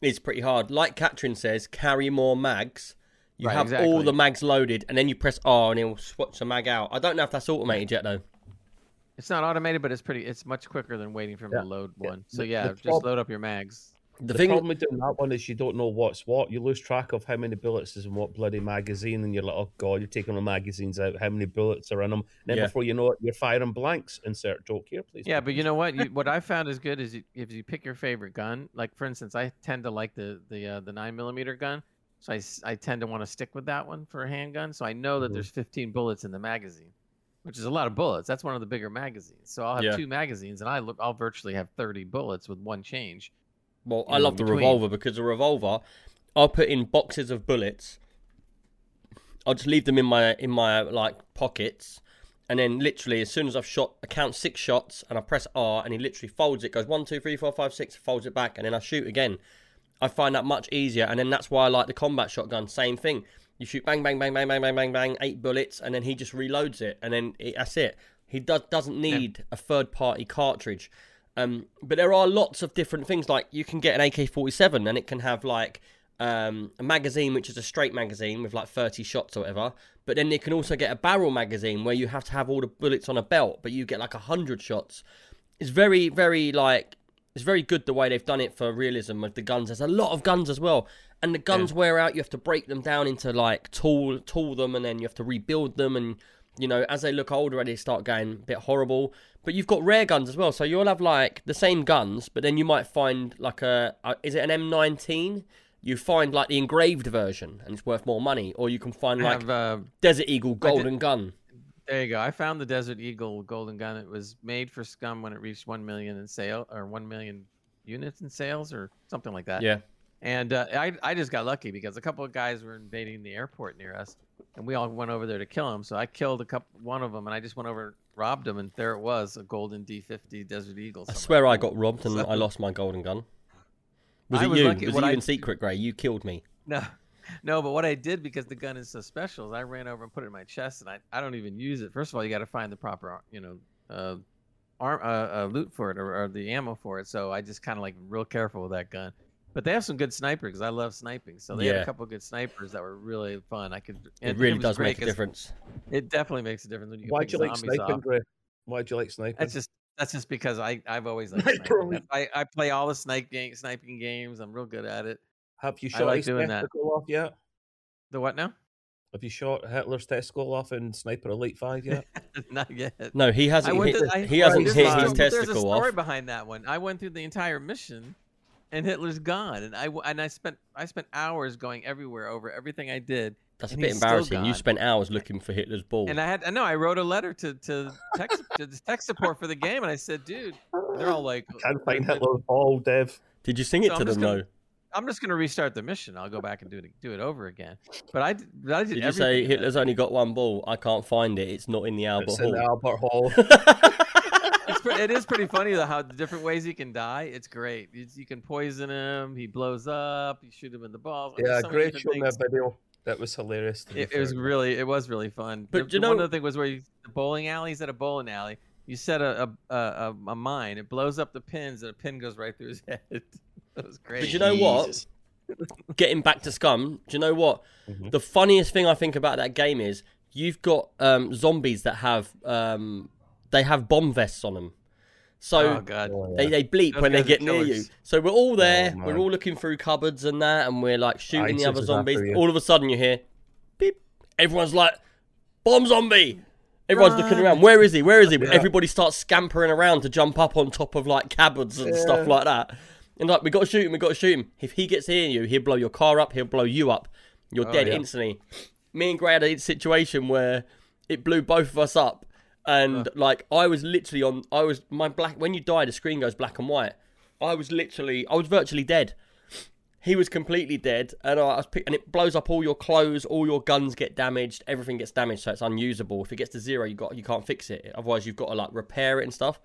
is pretty hard. Like Katrin says, carry more mags. You Right, have all the mags loaded, and then you press R and it'll swatch the mag out. I don't know if that's automated yet, though. It's not automated, but it's pretty. It's much quicker than waiting for him Yeah, to load yeah. one. So The- yeah, the just prob- load up your mags. The, The thing, problem with doing that one is you don't know what's what. You lose track of how many bullets is in what bloody magazine, and you're like, oh god, you're taking the magazines out. How many bullets are in them? then Yeah. before you know it, you're firing blanks. Insert joke here, please. Yeah, but you know what? You, what I *laughs* found is good is you, if you pick your favorite gun. Like for instance, I tend to like the the uh, the nine millimeter gun, so I I tend to want to stick with that one for a handgun. So I know that Mhm. there's 15 bullets in the magazine, which is a lot of bullets. That's one of the bigger magazines. So I'll have Yeah. two magazines, and I look I'll virtually have 30 bullets with one change. Well, I love the between. revolver because the revolver, I'll put in boxes of bullets. I'll just leave them in my in my like pockets, and then literally as soon as I've shot, I count six shots and I press R, and he literally folds it, goes one, two, three, four, five, six, folds it back, and then I shoot again. I find that much easier, and then that's why I like the combat shotgun. Same thing. You shoot bang, bang, bang, bang, bang, bang, bang, bang, eight bullets, and then he just reloads it, and then it, that's it. He does doesn't need a third party cartridge. Um, but there are lots of different things. Like you can get an AK forty seven, and it can have like um, a magazine which is a straight magazine with like 30 shots or whatever. But then you can also get a barrel magazine where you have to have all the bullets on a belt, but you get like 100 shots. It's very, very like, it's very good the way they've done it for realism with the guns. There's a lot of guns as well. And the guns wear out, you have to break them down into like tool, tool them, and then you have to rebuild them. And you know, as they look older, they start getting a bit horrible. But you've got rare guns as well, so you'll have like the same guns, but then you might find like a, a is it an M19? You find like the engraved version, and it's worth more money, or you can find like have, uh, Desert Eagle golden gun. there you go. I found the Desert Eagle golden gun. It was made for Scum when it reached one million in sale or one million units in sales or something like that. Yeah, And uh, I I just got lucky because a couple of guys were invading the airport near us, and we all went over there to kill him. So I killed a couple, one of them, and I just went over, robbed him, and there it was, a golden D50 Desert Eagle. I swear I got robbed and So- I lost my golden gun. Was I it was you? lucky. Was What it you I- in secret, Gray? You killed me. No, *laughs* no, but what I did because the gun is so special is I ran over and put it in my chest, and I, I don't even use it. First of all, you got to find the proper you know uh, arm uh, uh, loot for it or, or the ammo for it. So I just kind of like real careful with that gun. But they have some good snipers because I love sniping. So they had a couple good snipers that were really fun. I could. It really was does make a difference. It definitely makes a difference when you. can Why'd you like zombies sniping, off. Why'd you like sniping? That's just that's just because I I've always liked sniping. I, I play all the snipe game, sniping games. I'm real good at it. Have you I shot like his doing that. testicle off yet? The what now? Have you shot Hitler's testicle off in Sniper Elite Five yet? *laughs* Not yet. No, he hasn't went hit. through- I- he hasn't there's hit a his story- There's a story off. behind that one. I went through the entire mission, and Hitler's gone, and I w- and I spent I spent hours going everywhere over everything I did, That's a bit embarrassing. You spent hours looking for Hitler's ball. and I had I know I wrote a letter to to tech to the tech support for the game, and I said, dude, they're all like, Can't find Hitler's ball, Dev. Did you sing it So to them gonna- though? I'm just gonna restart the mission. I'll go back and do it do it over again. But I did, I did, Did you say Hitler's only got one ball? I can't find it. It's not in the Albert It's in Hall. Albert Hall. *laughs* *laughs* It's pre- it is pretty funny though how the different ways he can die. It's great. It's, you can poison him. He blows up. You shoot him in the balls. yeah, There's so many Gray different showed me a things. video. That was hilarious. to It, it was really, it was really fun. But the, you the one know- other thing was where you, the bowling alley. He's at a bowling alley. You set a a, a a a mine. It blows up the pins, and a pin goes right through his *laughs* head. that was great. But you know what? Getting back to Scum, do you know what? Mhm. The funniest thing I think about that game is you've got um, zombies that have um, they have bomb vests on them. So oh god, Oh, They, they bleep Those when they get near you. So we're all there. Oh, we're all looking through cupboards and that, and we're like shooting the other zombies. All of a sudden, you hear beep. Everyone's like, "Bomb zombie!" Everyone's looking around. Where is he? Where is he? Yeah. Everybody starts scampering around to jump up on top of like cupboards and stuff like that. And like, we got to shoot him. We got to shoot him. If he gets near you, he'll blow your car up. He'll blow you up. You're Oh, dead yeah. instantly. Me and Gray had a situation where it blew both of us up, and like I was literally on. I was my black. When you die, the screen goes black and white. I was literally. I was virtually dead. He was completely dead, and I was and it blows up all your clothes, all your guns get damaged, everything gets damaged, so it's unusable. If it gets to zero, you got you can't fix it. Otherwise, you've got to like repair it and stuff.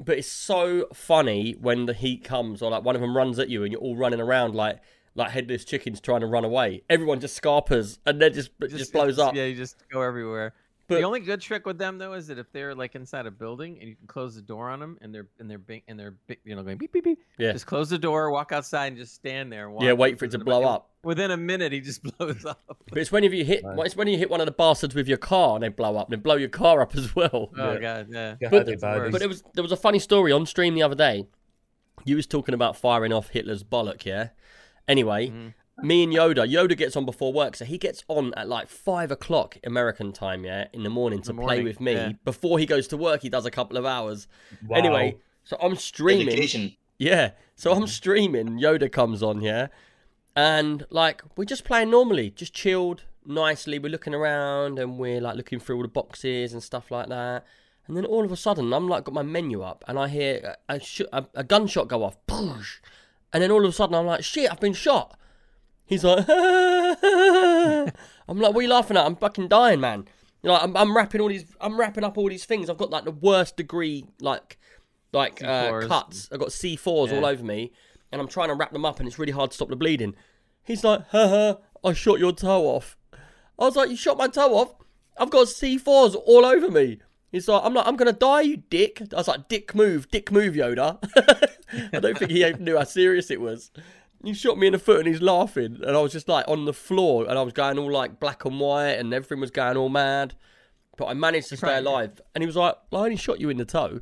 But it's so funny when the heat comes, or like one of them runs at you, and you're all running around like like headless chickens trying to run away. Everyone just scarpers, and then just it just, blows up. Yeah, you just go everywhere. But- the only good trick with them though is that if they're like inside a building and you can close the door on them and they're and they're bing, and they're you know going beep beep beep. Yeah. Just close the door, walk outside, and just stand there. And watch Yeah, wait for it to blow about- up. Within a minute, he just *laughs* blows up. But it's when you hit, Right. it's when you hit one of the bastards with your car and they blow up. They blow your car up as well. Oh Yeah. god, yeah. Yeah, But- had it. But it was there was a funny story on stream the other day. You was talking about firing off Hitler's bollock, yeah. Anyway, Mhm. Me and Yoda, Yoda gets on before work, so he gets on at like five o'clock American time, yeah, in the morning to the play morning, with me. yeah. Before he goes to work, he does a couple of hours. Wow. Anyway, so I'm streaming. Dedication. Yeah. So I'm streaming. Yoda comes on, yeah. And like we're just playing normally, just chilled, nicely. We're looking around and we're like looking through all the boxes and stuff like that. And then all of a sudden, I'm like got my menu up and I hear a, a, sh- a, a gunshot go off. And then all of a sudden, I'm like, shit, I've been shot. He's like, *laughs* I'm like, what are you laughing at? I'm fucking dying, man. You know, I'm, I'm wrapping all these, I'm wrapping up all these things. I've got like the worst degree, like, like uh, C4s. cuts. I've got C4s all over me, and I'm trying to wrap them up, and it's really hard to stop the bleeding. He's like, ha ha, I shot your toe off. I was like, you shot my toe off? I've got C4s all over me. He's like, I'm like, I'm gonna die, you dick. I was like, dick move, dick move, Yoda. *laughs* I don't think he even knew how serious it was. He shot me in the foot and he's laughing, and I was just like on the floor, and I was going all like black and white, and everything was going all mad. But I managed to stay Right. alive, and he was like, well, I only shot you in the toe.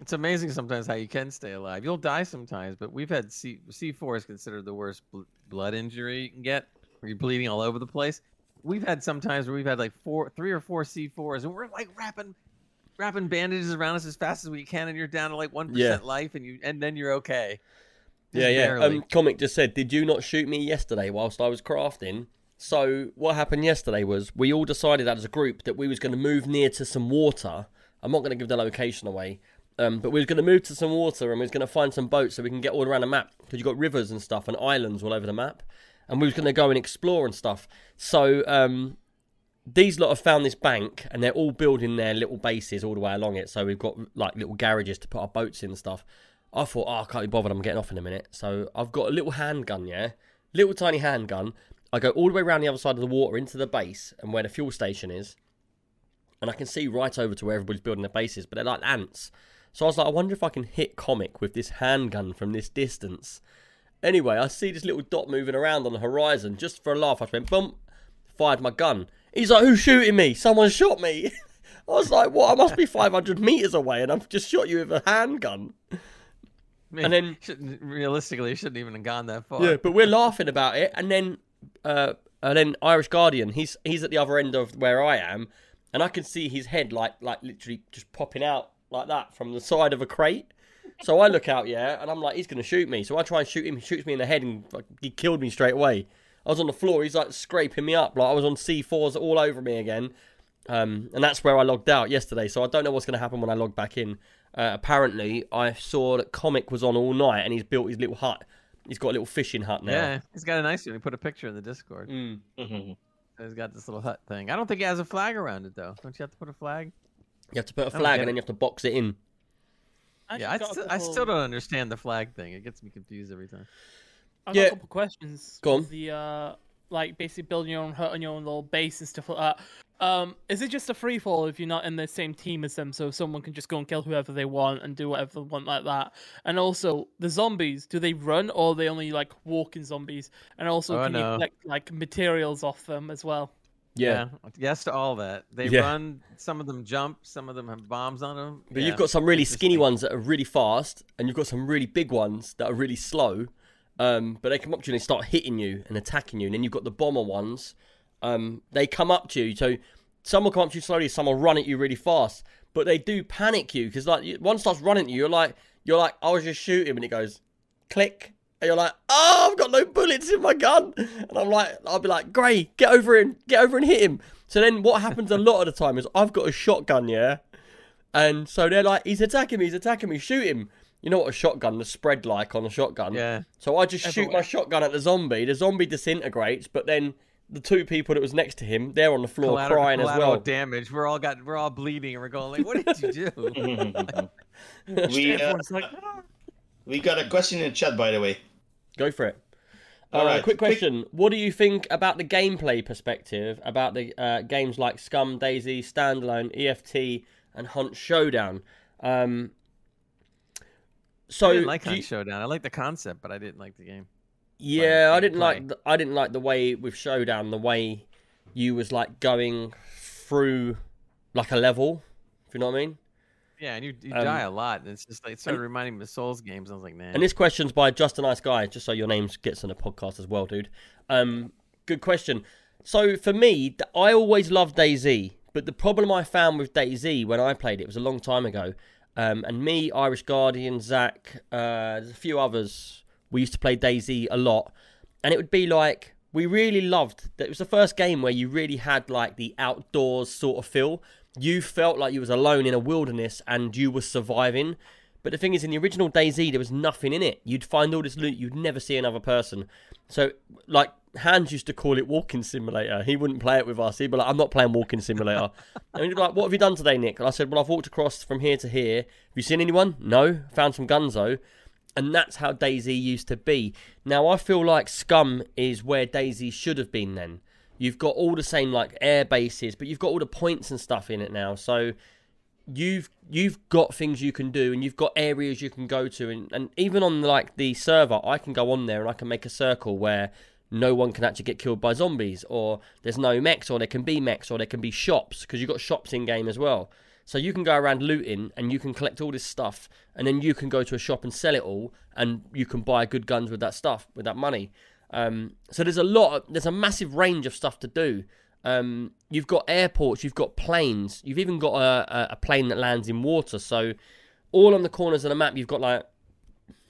It's amazing sometimes how you can stay alive. You'll die sometimes, but we've had C C4 is considered the worst bl- blood injury you can get, where you're bleeding all over the place. We've had some times where we've had like four, three or four C4s, and we're like wrapping, wrapping bandages around us as fast as we can, and you're down to like one Yeah. life, and you, and then you're okay. Yeah, yeah. Um, Comic just said, "Did you not shoot me yesterday whilst I was crafting?" So what happened yesterday was we all decided as a group that we was going to move near to some water. I'm not going to give the location away, um, but we was going to move to some water and we was going to find some boats so we can get all around the map because you got rivers and stuff and islands all over the map, and we was going to go and explore and stuff. So um, these lot have found this bank and they're all building their little bases all the way along it. So we've got like little garages to put our boats in and stuff. I thought, oh, I can't be bothered. I'm getting off in a minute. So I've got a little handgun, yeah, little tiny handgun. I go all the way around the other side of the water into the base and where the fuel station is, and I can see right over to where everybody's building their bases. But they're like ants. So I was like, I wonder if I can hit comic with this handgun from this distance. Anyway, I see this little dot moving around on the horizon. Just for a laugh, I went bump, fired my gun. He's like, "Who's shooting me? Someone shot me." *laughs* I was like, "What? I must be 500 meters away, and I've just shot you with a handgun." Mean, and then- *laughs* shouldn't, realistically, you shouldn't even have gone that far. Yeah, but we're laughing about it, and then, uh, and then Irish Guardian, he's he's at the other end of where I am, and I can see his head like like literally just popping out like that from the side of a crate. So I look out, yeah, and I'm like, he's gonna shoot me. So I try and shoot him. He shoots me in the head, and like, he killed me straight away. I was on the floor. He's like scraping me up, like I was on C4s all over me again. Um, and that's where I logged out yesterday. So I don't know what's going to happen when I log back in. Uh, apparently, I saw that Comic was on all night, and he's built his little hut. He's got a little fishing hut now. Yeah, he's got a nice one. He put a picture in the Discord. Mm. *laughs* He's got this little hut thing. I don't think he has a flag around it though. Don't you have to put a flag? You have to put a flag get and then it. you have to box it in. Actually yeah, I, got a st- I still don't understand the flag thing. It gets me confused every time. I've got a couple questions. Go on. The uh, like basically building your own hut on your own little base and stuff like that. Um, is it just a free fall if you're not in the same team as them, so someone can just go and kill whoever they want and do whatever they want like that? And also, the zombies, do they run or are they only like walking zombies? And also, Oh, can no. you collect like materials off them as well? Yeah. Yes to all that. They Yeah. run. Some of them jump. Some of them have bombs on them. But you've got some really skinny ones that are really fast, and you've got some really big ones that are really slow. Um, but they come up to you and they start hitting you and attacking you. And then you've got the bomber ones. Um, they come up to you. So some will come up to you slowly, some will run at you really fast. But they do panic you because like one starts running at you, you're like, you're like, I was just shooting, and it goes, click, and you're like, oh, I've got no bullets in my gun, and I'm like, I'll be like, Gray, get over and get over and hit him. So then what happens a lot of the time is I've got a shotgun, yeah, and so they're like, he's attacking me, he's attacking me, shoot him. You know what a shotgun, the spread like on a shotgun. Yeah. So I just shoot my shotgun at the zombie. The zombie disintegrates, but then the two people that was next to him, they're on the floor Collateral, crying as collateral well. damage. We're all got. We're all bleeding, and we're going like, "What did you do?" *laughs* we uh, like, "Ah." we got a question in the chat, by the way. Go for it. All uh, right, quick quick- question: What do you think about the gameplay perspective about the uh, games like Scum, DayZ, Standalone, EFT, and Hunt Showdown? Um, so I didn't like Hunt you- Showdown. I like the concept, but I didn't like the game. Yeah, I didn't like. The, I didn't like the way with Showdown, the way you was like going through like a level. If you know what I mean. Yeah, and you, you Um, die a lot, and it's just like it started reminding me of Souls games. I was like, "Nah." And this question's by Just a Nice Guy, just so your name gets on the podcast as well, dude. Um, good question. So for me, I always loved DayZ, but the problem I found with DayZ when I played it was a long time ago. Um, and me, Irish Guardian, Zach, uh, there's a few others. We used to play DayZ a lot, and it would be like we really loved that. It was the first game where you really had like the outdoors sort of feel. You felt like you was alone in a wilderness and you were surviving. But the thing is, in the original DayZ, there was nothing in it. You'd find all this loot, you'd never see another person. So, like, Hans used to call it Walking Simulator. He wouldn't play it with us. He'd be like, I'm not playing Walking Simulator. *laughs* and he'd be like, What have you done today, Nick? And I said, Well, I've walked across from here to here. Have you seen anyone? No. Found some guns, though. and that's how DayZ used to be. Now I feel like Scum is where DayZ should have been. Then you've got all the same like air bases, but you've got all the points and stuff in it now. So you've you've got things you can do and you've got areas you can go to and, and even on like the server I can go on there and I can make a circle where no one can actually get killed by zombies or there's no mechs or there can be mechs or there can be shops because you've got shops in game as well. So you can go around looting and you can collect all this stuff and then you can go to a shop and sell it all and you can buy good guns with that stuff with that money. Um, so there's a lot of, there's a massive range of stuff to do um, you've got airports, you've got planes, you've even got a, a, plane that lands in water. So all on the corners of the map, you've got like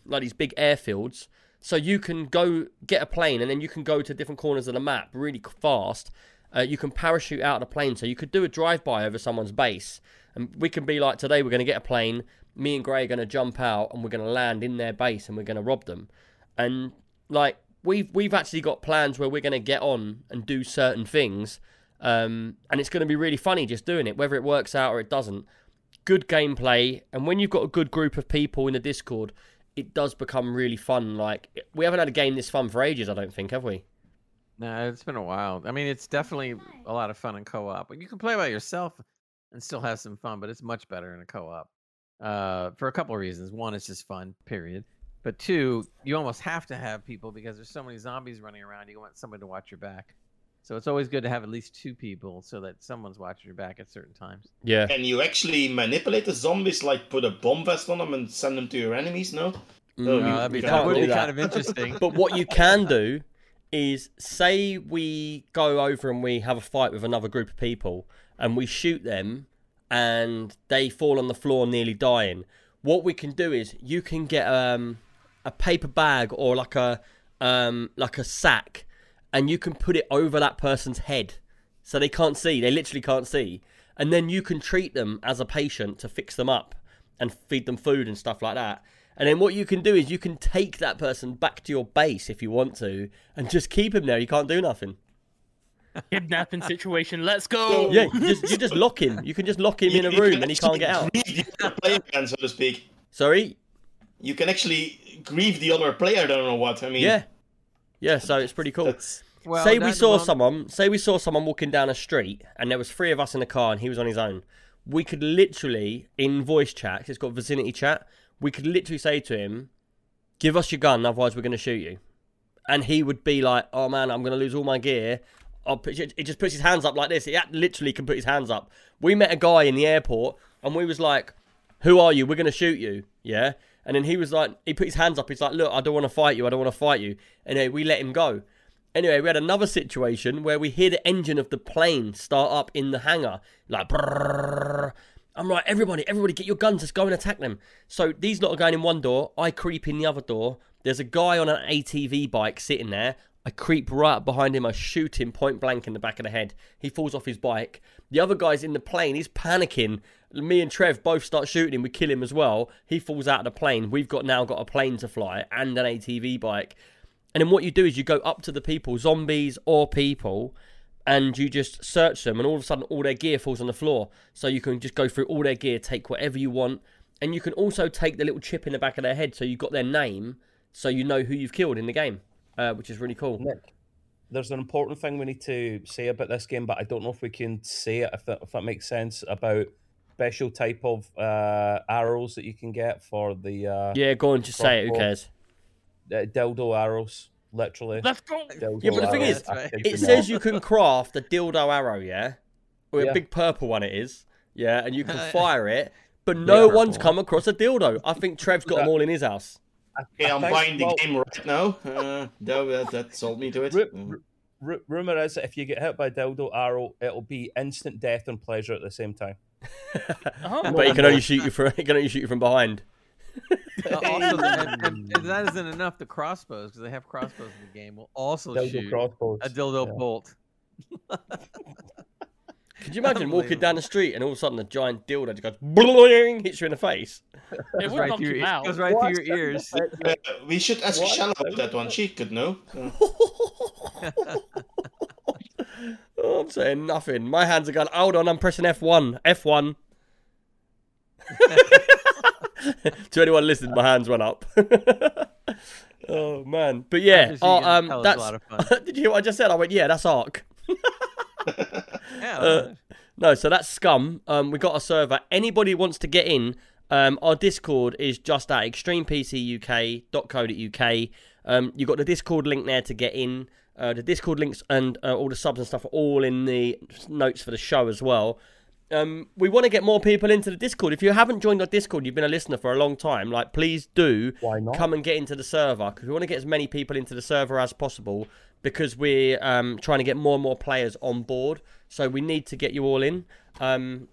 like these big airfields. So you can go get a plane, and then you can go to different corners of the map really fast. Uh, you can parachute out of the plane, so you could do a drive-by over someone's base, and we can be like, today we're going to get a plane. Me and Gray are going to jump out, and we're going to land in their base, and we're going to rob them. And like we've we've actually got plans where we're going to get on and do certain things, um, and it's going to be really funny just doing it, whether it works out or it doesn't. Good gameplay, and when you've got a good group of people in the Discord, it does become really fun. Like we haven't had a game this fun for ages, I don't think, have we? No, it's been a while. I mean, it's definitely a lot of fun in co-op. You can play by yourself and still have some fun, but it's much better in a co-op. Uh, for a couple of reasons. One, it's just fun. Period. But two, you almost have to have people because there's so many zombies running around. You want somebody to watch your back. So it's always good to have at least two people so that someone's watching your back at certain times. Yeah. Can you actually manipulate the zombies, like put a bomb vest on them and send them to your enemies? No. No, you- Uh, that'd be, that can't would be that. kind of *laughs* interesting. But what you can do is say we go over and we have a fight with another group of people and we shoot them and they fall on the floor nearly dying. What we can do is you can get um, a paper bag or like a um, like a sack and you can put it over that person's head so they can't see. They literally can't see. And then you can treat them as a patient to fix them up and feed them food and stuff like that. And then what you can do is you can take that person back to your base if you want to and just keep him there. You can't do nothing. Kidnapping situation. Let's go. Yeah, you just, you just lock him. You can just lock him *laughs* in a You- you room and he can't get out. grieve the other player again, so to speak. Sorry? You can actually grieve the other player. I don't know what. I mean, Yeah. Yeah, so it's pretty cool. That's Well, say we saw well, someone say we saw someone walking down a street and there was three of us in the car and he was on his own we could literally in voice chat, it's got vicinity chat we could literally say to him give us your gun otherwise we're going to shoot you and he would be like oh man i'm going to lose all my gear I'll put, it just puts his hands up like this he literally can put his hands up we met a guy in the airport and we was like who are you we're going to shoot you yeah and then he was like he put his hands up he's like look i don't want to fight you i don't want to fight you and then we let him go Anyway, we had another situation where we hear the engine of the plane start up in the hangar, like. brrrr. I'm like, everybody, everybody, get your guns. Let's go and attack them. So these lot are going in one door. I creep in the other door. There's a guy on an ATV bike sitting there. I creep right up behind him. I shoot him point blank in the back of the head. He falls off his bike. The other guy's in the plane. He's panicking. Me and Trev both start shooting him. We kill him as well. He falls out of the plane. We've got now got a plane to fly and an ATV bike. And then what you do is you go up to the people, zombies or people, and you just search them, and all of a sudden all their gear falls on the floor. So you can just go through all their gear, take whatever you want, and you can also take the little chip in the back of their head, so you've got their name, so you know who you've killed in the game, uh, which is really cool. Nick, there's an important thing we need to say about this game, but I don't know if we can say it if that, if that makes sense about special type of uh, arrows that you can get for the uh, Yeah, go on, just say it. Who cares? uh, dildo arrows, literally. Let's go. Dildo Yeah, but the thing arrows. is, That's right. I kid It says you can craft a dildo arrow, yeah, or a Yeah. big purple one. It is, yeah, and you can Uh, *laughs* fire it. But no purple one's come across a dildo. I think Trev's got them all in his house. okay, I I'm think- buying the well- game right now. Uh, that, that, that sold me to it. Ru- Mm. ru- ru- rumor is that if you get hit by a dildo arrow, it'll be instant death and pleasure at the same time. Oh. But he can only shoot you from he can only shoot you from behind. Uh, *laughs* also, and, and if that isn't enough. The crossbows, because they have crossbows in the game, will also Dildo shoot crossbows. a dildo Yeah. bolt. *laughs* Could you imagine walking down the street and all of a sudden a giant dildo just goes bling, hits you in the face? It Goes would right knock through you your, out. goes right What? through your ears. *laughs* Uh, we should ask What? Shallow about that one. She could know. Oh, I'm saying nothing. My hands are going. Hold on, I'm pressing F1. F1. *laughs* to anyone listening, my hands went up. *laughs* oh man, but yeah, oh, um, that that's. lot of *laughs* fun. Did you hear what I just said? I went, yeah, that's Ark. Yeah, Uh, No, so that's Scum. Um, we got a server. Anybody wants to get in, um, our Discord is just at extremepcuk.co.uk. Um, you got the Discord link there to get in. Uh, the Discord links and uh, all the subs and stuff are all in the notes for the show as well. Um, we want to get more people into the Discord. If you haven't joined our Discord, you've been a listener for a long time. Like, please do Why not? come and get into the server because we want to get as many people into the server as possible because we're um, trying to get more and more players on board. So we need to get you all in. Um,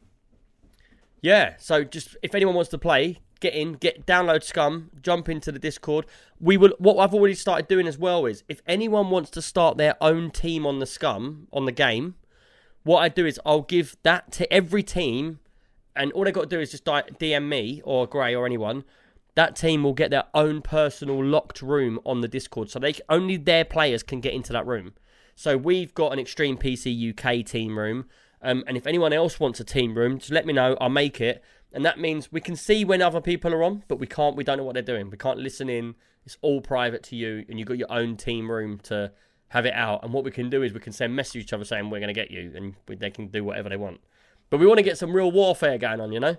yeah, so just if anyone wants to play, get in, get download Scum, jump into the Discord. We will. What I've already started doing as well is if anyone wants to start their own team on the Scum on the game, what I do is I'll give that to every team, and all they got to do is just DM me or Gray or anyone. That team will get their own personal locked room on the Discord, so they only their players can get into that room. So we've got an Extreme PC UK team room, um, and if anyone else wants a team room, just let me know. I'll make it, and that means we can see when other people are on, but we can't. We don't know what they're doing. We can't listen in. It's all private to you, and you've got your own team room to have it out. And what we can do is we can send message to each other saying we're going to get you, and we, they can do whatever they want. But we want to get some real warfare going on, you know.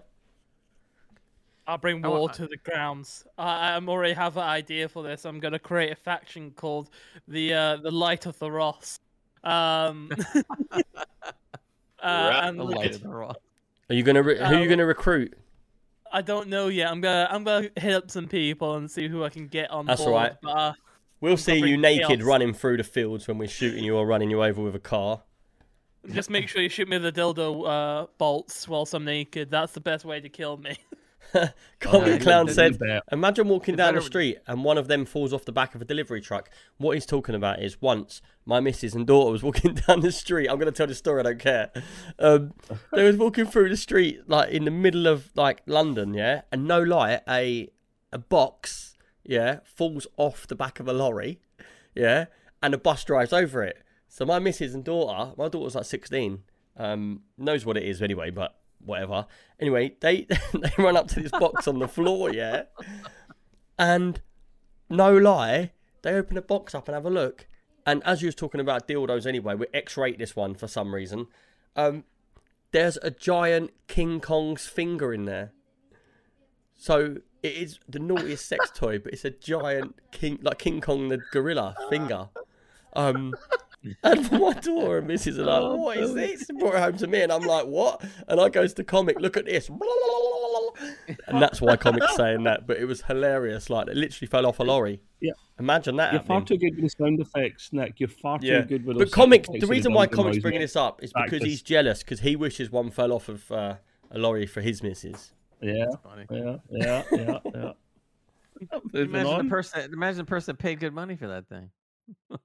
I'll bring war want- to the grounds. I, I'm already have an idea for this. I'm gonna create a faction called the uh, the Light of the Ross. Um, *laughs* uh, and the light of the raw. Are you gonna re- who are you Um, gonna recruit? I don't know yet. I'm gonna I'm gonna hit up some people and see who I can get on That's board. alright. But, uh, We'll see you naked chaos. running through the fields when we're shooting you or running you over with a car. just make sure you shoot me with the dildo uh, bolts whilst I'm naked. That's the best way to kill me. *laughs* *laughs* Comic yeah, Clown said, "Imagine walking down the street and one of them falls off the back of a delivery truck." What he's talking about is once my missus and daughter was walking *laughs* down the street. I'm going to tell the story. I don't care. Um, they was walking through the street like in the middle of like London, yeah, and no lie, a a box, yeah, falls off the back of a lorry, yeah, and a bus drives over it. So my missus and daughter, my daughter's like 16, um, knows what it is anyway, but whatever. Anyway, they *laughs* they run up to this box on the floor, yeah, and no lie, they open the box up and have a look. And as you was talking about dildos anyway, we X-rate this one for some reason. Um, there's a giant King Kong's finger in there. So it is the naughtiest sex toy, but it's a giant King, like King Kong the gorilla finger. Um, and my daughter and Mrs. are like, "What is this?" Brought it home to me, and I'm like, "What?" And I goes to comic, "Look at this," and that's why comic's saying that. But it was hilarious. Like it literally fell off a lorry. Yeah. Imagine that. You're far too good with sound effects, Nick. You're far too Yeah, good with but those comic. The reason why comic's bringing this up is because Practice. he's jealous because he wishes one fell off of uh, a lorry for his missus. Yeah, Funny. yeah, yeah, yeah, *laughs* yeah. Imagine on. the person. Imagine the person that paid good money for that thing. *laughs*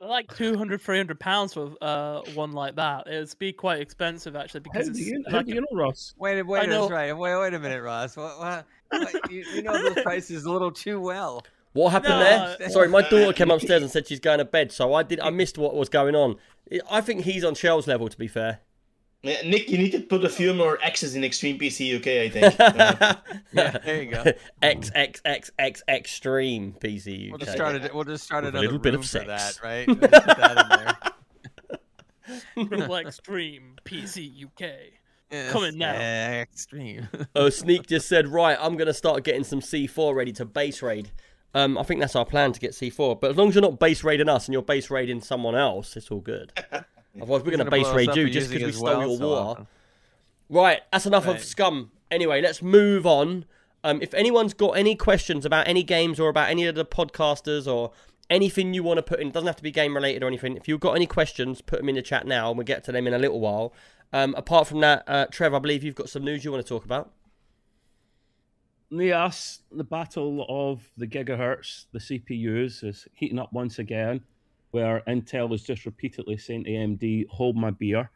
They're like 200, 300 pounds for uh, one like that. It'd be quite expensive actually How because do it's you, how like do you know, Ross? Wait, wait, I know- that's right. Wait, wait a minute, Ross. What? what, what you, you know those prices a little too well. What happened No. there? Sorry, my daughter came *laughs* upstairs and said she's going to bed, so I did. I missed what was going on. I think he's on Shell's level, to be fair. Yeah, Nick, you need to put a few more X's in Extreme PC UK, I think. *laughs* Uh, Yeah, there you go. X X X X extreme PC. We'll just UK. start it. We'll just start With a little bit of room for sex. that, right? *laughs* We'll put that in there. *laughs* Real Extreme PC UK. Yes, Coming now. Extreme. Oh, Sneak just said, right, I'm going to start getting some C4 ready to base raid. Um, I think that's our plan to get C4. But as long as you're not base raiding us and you're base raiding someone else, it's all good. Otherwise, we're going to base raid you just because we stole well your so water. often. Right, that's enough of scum. Anyway, let's move on. Um, if anyone's got any questions about any games or about any of the podcasters or anything you want to put in, it doesn't have to be game related or anything. If you've got any questions, put them in the chat now, and we'll get to them in a little while. Um, apart from that, uh, Trev, I believe you've got some news you want to talk about. Yes, the battle of the gigahertz, the CPUs, is heating up once again, where Intel is just repeatedly saying to AMD, hold my beer.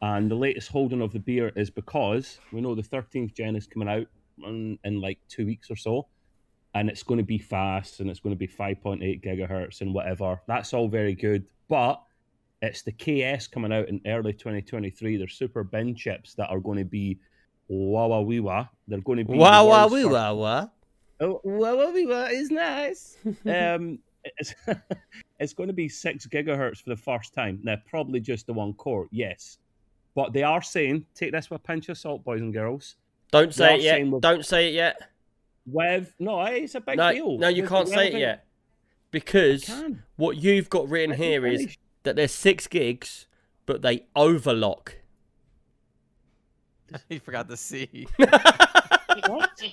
And the latest holding of the beer is because we know the 13th gen is coming out in, in like two weeks or so. And it's going to be fast and it's going to be 5.8 gigahertz and whatever. That's all very good. But it's the KS coming out in early 2023. They're super bin chips that are going to be Wawa Wiwa. They're going to be Wow, wow, world's woo, first- wow, wow. Oh, Wawa is nice. um, it's, *laughs* it's going to be six gigahertz for the first time. Now, probably just the one core, yes. But they are saying, take this with a pinch of salt, boys and girls. Don't say it yet. saying Don't say it yet. With no, eh, it's a big No, deal. no, you With- can't say it yet because what you've got written Let me here is finish. that there's six gigs, but they overlock. *laughs* he forgot the C. What? *laughs*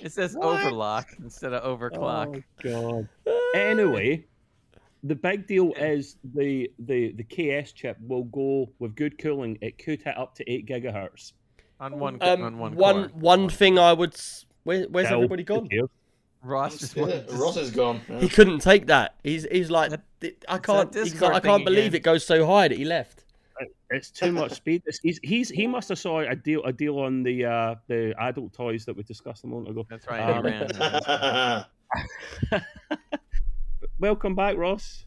It says What? overlock instead of overclock. Oh god. anyway, the big deal is the the the KS chip will go with good cooling. It could hit up to eight gigahertz. on one Um, on one one core. one thing I would. Where, where's Hell, everybody gone? cares? Ross just wanted to Ross is gone. yeah. He couldn't take that. He's he's like, I can't. that He's Discord like, I can't believe again. it goes so high that he left. It's too much speed. It's, he's, he's he must have saw a deal a deal on the uh, the adult toys that we discussed a moment ago. That's right. Um, ran. *laughs* *laughs* *laughs* Welcome back, Ross.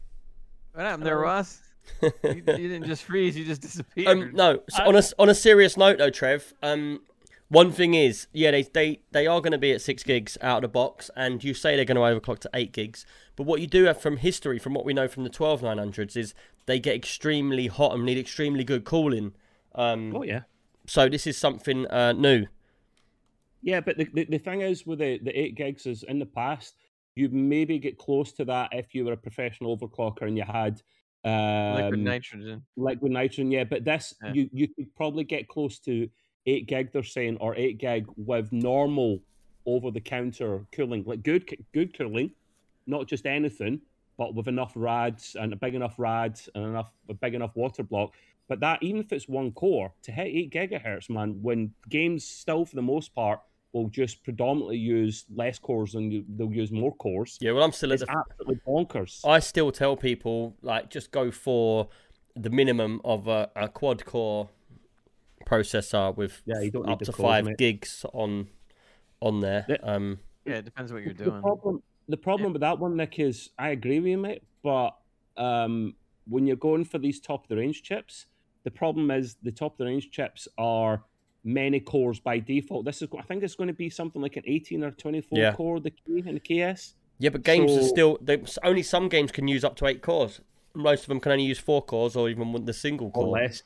What happened there, Ross? *laughs* You, you didn't just freeze. You just disappeared. Um, no, so on a on a serious note though, Trev. Um, one thing is, yeah, they they they are going to be at six gigs out of the box, and you say they're going to overclock to eight gigs. But what you do have from history, from what we know from the twelve nine hundreds, is they get extremely hot and need extremely good cooling. Um, Oh yeah, so this is something uh, new. yeah. But the, the, the thing is with the, the eight gigs is in the past you maybe get close to that if you were a professional overclocker and you had um, Liquid nitrogen. liquid nitrogen. Yeah, but this Yeah. you you could probably get close to eight gig. They're saying or eight gig with normal over the counter cooling, like good good cooling, not just anything, but with enough rads and a big enough rads and enough a big enough water block. But that even if it's one core to hit eight gigahertz, man, when games still for the most part will just predominantly use less cores and they'll use more cores. Yeah, well, I'm still at It's the. absolutely bonkers. I still tell people like just go for the minimum of a, a quad core processor with Yeah, you don't up to cores, five mate. gigs on on there. Yeah. Um, Yeah, it depends what you're The doing. problem, the problem with that one, Nick, is I agree with you, mate. But um, when you're going for these top of the range chips, the problem is the top of the range chips are many cores by default. This is, I think, it's going to be something like an 18 or 24 Yeah. core the key in the KS. yeah, but games are still they, only some games can use up to eight cores. Most of them can only use four cores or even the single core. or core. less.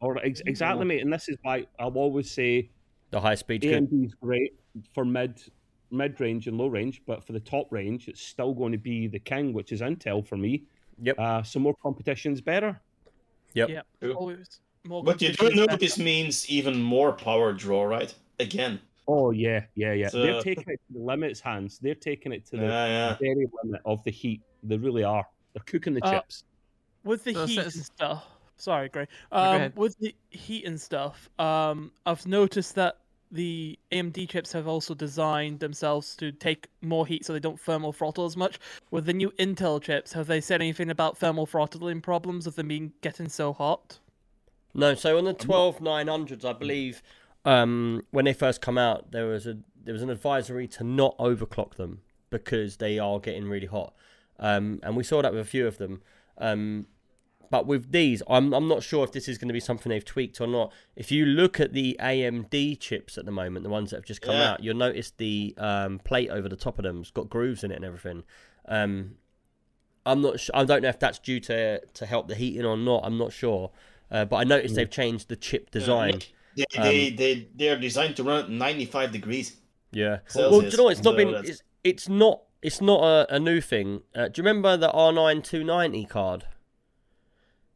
Or ex- exactly, mate. And this is why I'll always say The high speed. AMD is great for mid mid range and low range, but for the top range, it's still going to be the king, which is Intel for me. Yep. Uh, so more competition's better. Yep. Yeah. Always more But you do competition know is better. this means even more power draw, right? Again. Oh yeah, yeah, yeah. So- They're taking it to the limits, hands. They're taking it to the Yeah, yeah. very limit of the heat. They really are. They're cooking the Uh, chips. with the So heat and stuff. Sorry, Gray. Um, ahead. with the heat and stuff, um, I've noticed that the AMD chips have also designed themselves to take more heat, so they don't thermal throttle as much. With the new Intel chips, have they said anything about thermal throttling problems of them being getting so hot? No, so on the twelve nine hundreds, I believe, um, when they first come out, there was a there was an advisory to not overclock them because they are getting really hot, um, and we saw that with a few of them. Um, but with these, I'm I'm not sure if this is going to be something they've tweaked or not. If you look at the AMD chips at the moment, the ones that have just come Yeah. out, you'll notice the um, plate over the top of them's got grooves in it and everything. Um, I'm not. Sh- I don't know if that's due to to help the heating or not. I'm not sure. Uh, but I noticed they've changed the chip design. They, Um, they, they, they are designed to run at 95 degrees. Yeah. Celsius, well, do you know? It's not so been. It's, it's not. It's not a, a new thing. Uh, do you remember the R9 290 card?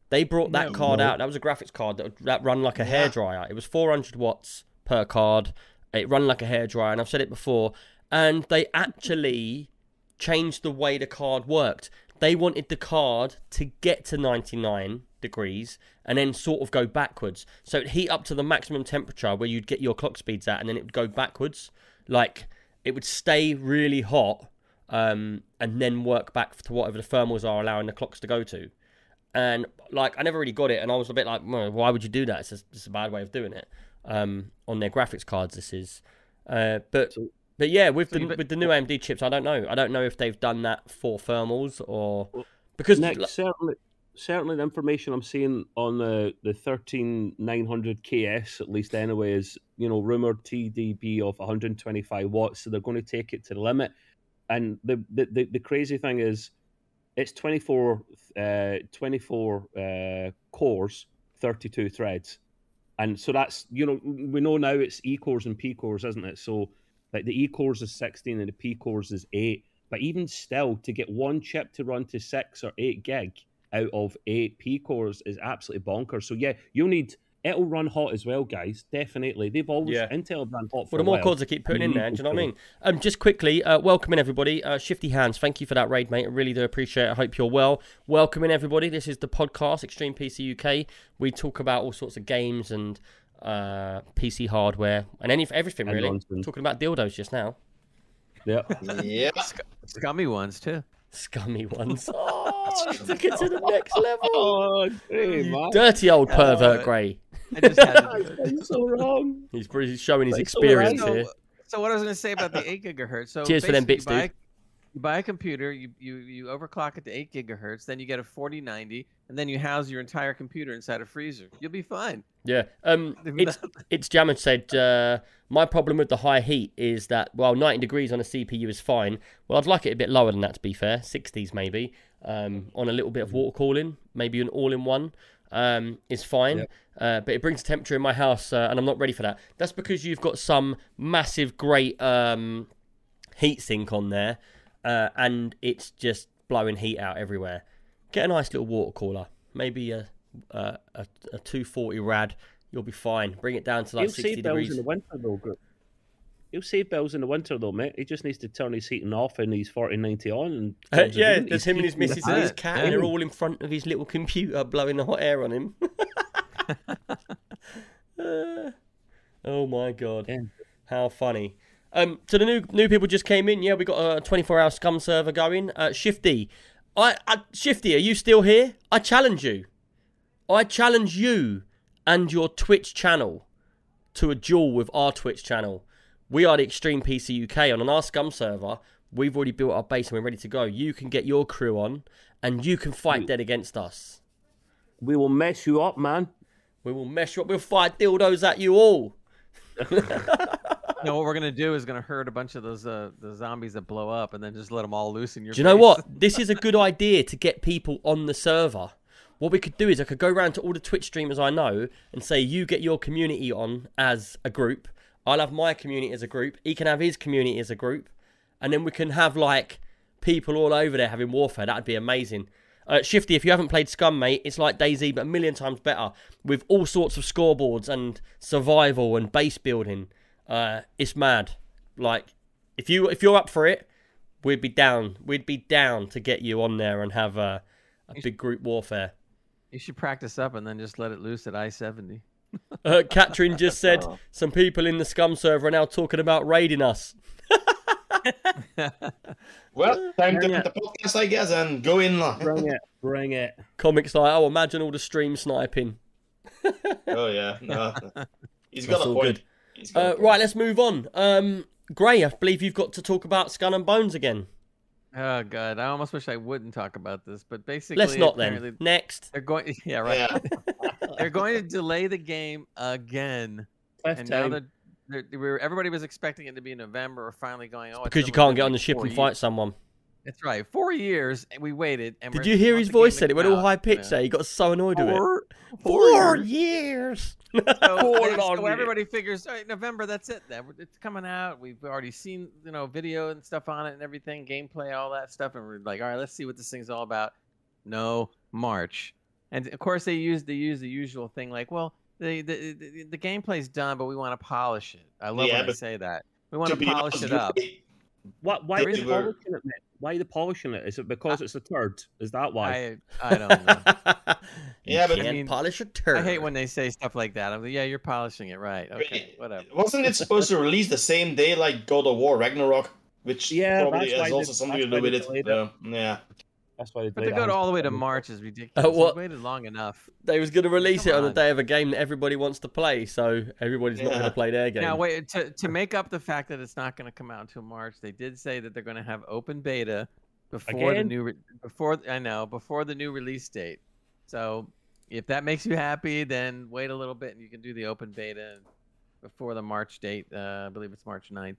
They brought that No. card No. out. That was a graphics card that that run like a Yeah. hairdryer. It was 400 watts per card. It run like a hairdryer, and I've said it before. And they actually changed the way the card worked. They wanted the card to get to 99 degrees and then sort of go backwards. So it'd heat up to the maximum temperature where you'd get your clock speeds at, and then it would go backwards. Like it would stay really hot um, and then work back to whatever the thermals are allowing the clocks to go to. And like I never really got it, and I was a bit like, well, why would you do that? It's just, it's a bad way of doing it. Um, on their graphics cards, this is. Uh, but So- but yeah, with So the you with the new AMD chips, I don't know. I don't know if they've done that for thermals or because Nick, certainly, certainly the information I'm seeing on the the thirteen nine hundred KS, at least anyway, is you know, rumored TDP of 125 watts, so they're going to take it to the limit. And the the, the, the crazy thing is, it's 24, uh, 24 uh, cores, 32 threads. And so that's, you know, we know now it's E cores and P cores, isn't it? So, like the E cores is 16 and the P cores is 8. But even still, to get one chip to run to 6 or 8 gig out of 8 P cores is absolutely bonkers. So, yeah, you'll need it'll run hot as well, guys. Definitely, they've always Yeah. Intel have run hot for Well, the more while. cords I keep putting in there, do you know what I mean? Um, just quickly, uh, welcoming everybody. Uh, Shifty Hands, thank you for that raid, mate. I really do appreciate it. I hope you're well. Welcoming everybody. This is the podcast, Extreme PC UK. We talk about all sorts of games and uh, PC hardware and any everything And really. nonsense. Talking about dildos just now. Yeah, *laughs* Yeah. Scummy ones too. Scummy ones. *laughs* Oh, he took it to the next level. oh, hey, You man. dirty old pervert, Uh, Gray. I just had to do *laughs* it. You're so wrong. He's pretty- showing his That's experience so, here. so what I was going to say about the eight gigahertz. So Cheers for them bits, you dude. You buy a computer, you, you you overclock it to eight gigahertz, then you get a forty ninety, and then you house your entire computer inside a freezer. You'll be fine. Yeah. Um, *laughs* it's that- it's Jammer said uh, my problem with the high heat is that well, 90 degrees on a CPU is fine. Well, I'd like it a bit lower than that to be fair, 60s maybe. Um, on a little bit of water cooling, maybe an all-in-one um, is fine. Yep. Uh, but it brings the temperature in my house, uh, and I'm not ready for that. That's because you've got some massive, great um, heat sink on there, uh, and it's just blowing heat out everywhere. Get a nice little water cooler, maybe a a, a, a 240 rad. You'll be fine. Bring it down to like He'll 60 save bills degrees. in the winter though. Group. He'll save bills in the winter though, mate. He just needs to turn his heating off and he's 4090 on. And Uh, yeah, on. there's He's him and his missus and his cat, Yeah. and they're all in front of his little computer blowing the hot air on him. *laughs* *laughs* Uh, oh my god, Yeah. how funny! Um, so the new new people just came in. Yeah, we got a 24 hour scum server going. Uh, Shifty, I, I Shifty, are you still here? I challenge you. I challenge you and your Twitch channel to a duel with our Twitch channel. We are the Extreme PC UK, and on our Scum server, we've already built our base and we're ready to go. You can get your crew on, and you can fight dead against us. We will mess you up, man. We will mess you up. We'll fire dildos at you all. *laughs* *laughs* No, what we're gonna do is gonna herd a bunch of those uh, the zombies that blow up, and then just let them all loose in your. Do you know what? This is a good idea to get people on the server. What we could do is I could go around to all the Twitch streamers I know and say, you get your community on as a group. I'll have my community as a group. He can have his community as a group. And then we can have like people all over there having warfare. That'd be amazing. Uh, Shifty, if you haven't played Scum, mate, it's like DayZ, but a million times better with all sorts of scoreboards and survival and base building. Uh, it's mad. Like, if you if you're up for it, we'd be down. We'd be down to get you on there and have a, a big group warfare. You should practice up and then just let it loose at I seventy. *laughs* Uh, Katrin just *laughs* said some people in the Scum server are now talking about raiding us. *laughs* Well, time to Bring end the podcast, I guess, and go in. lah. Bring it, bring it. Comics like, oh, imagine all the stream sniping. Oh yeah, no. he's That's got a point. good. He's got a Uh, right, let's move on. Um, Gray, I believe you've got to talk about Skull and Bones again. Oh god, I almost wish I wouldn't talk about this, but basically, Let's not then. Next. They're going, *laughs* yeah, right. Yeah. *laughs* They're going to delay the game again, Cliff and now time. they're, they're, everybody was expecting it to be in November. We're finally going. Oh, it's Because you can't get on the ship four and fight years." someone. That's right. Four years, and we waited. And Did you hear his voice game said it? went all high pitched yeah. there. He got so annoyed with it. Four, Four years. years. So, *laughs* so long years. everybody figures, all right, November, that's it. Then it's coming out. We've already seen, you know, video and stuff on it and everything, gameplay, all that stuff, and we're like, all right, let's see what this thing's all about. No, March, and of course they use they use the usual thing like, well, the the the, the gameplay's done, but we want to polish it. I love Yeah, when they say that. We want To to polish honest, it up. Gray- Why, why are There they is- polishing it, mate? Why are they polishing it? Is it because it's a turd? Is that why? I I don't know. *laughs* Yeah, but- can't I mean, polish a turd. I hate when they say stuff like that. I'm like, yeah, you're polishing it right. Okay, Gray- whatever. Wasn't it supposed to release the same day like God of War Ragnarok? Which Yeah, probably has also something to do with it. so, yeah. That's why they But to it. go to all the way to. March is ridiculous. Uh, what- We waited long enough. They was going to release Come it on the day of a game that everybody wants to play, so everybody's not going to play their game. Now, wait to to make up the fact that it's not going to come out until March. They did say that they're going to have open beta before the new re- before I know before the new release date. So if that makes you happy, then wait a little bit and you can do the open beta. before the March date. Uh, I believe it's March 9th.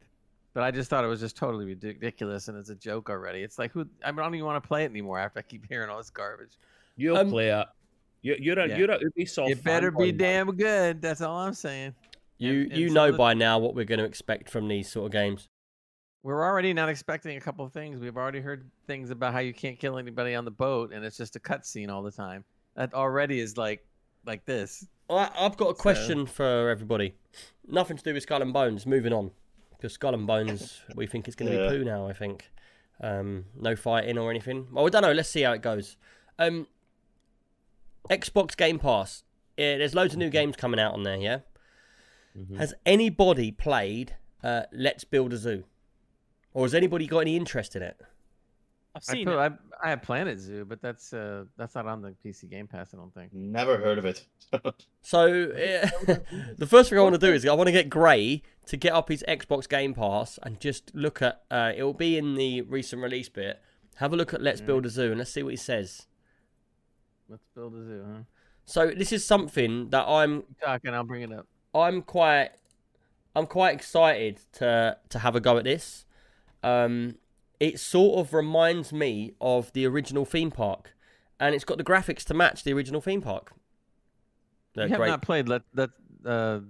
But I just thought it was just totally ridiculous and it's a joke already. It's like who I don't even want to play it anymore after I keep *laughs* hearing all this garbage. You'll Um, play it. You, you're a Yeah. you're a Ubisoft. it better be fanboy, man. damn good. That's all I'm saying. You And- and you some know of the- by now what we're going to expect from these sort of games. We're already not expecting a couple of things. We've already heard things about how you can't kill anybody on the boat, and it's just a cutscene all the time. That already is like, like this. I, I've got a So- question for everybody. Nothing to do with Skull and Bones. Moving on, because Skull and Bones, we think it's going to Yeah. be poo now. I think. Um, no fighting or anything. Well, I don't know. Let's see how it goes. Um, Xbox Game Pass. Yeah, there's loads of new games coming out on there. Yeah. Mhm. Has anybody played uh, Let's Build a Zoo, or has anybody got any interest in it? I've I, seen put, it. I, I have Planet Zoo, but that's uh, that's not on the PC Game Pass. I don't think. Never heard of it. *laughs* So eh, *laughs* the first thing I want to do is I want to get Gray to get up his Xbox Game Pass and just look at. Uh, it will be in the recent release bit. Have a look at Let's Build a Zoo and let's see what he says. Let's build a zoo, huh? So this is something that I'm Keep talking. I'll bring it up. I'm quite I'm quite excited to to have a go at this. Um, it sort of reminds me of the original theme park, and it's got the graphics to match the original theme park. They're you have great. not played Let Let uh,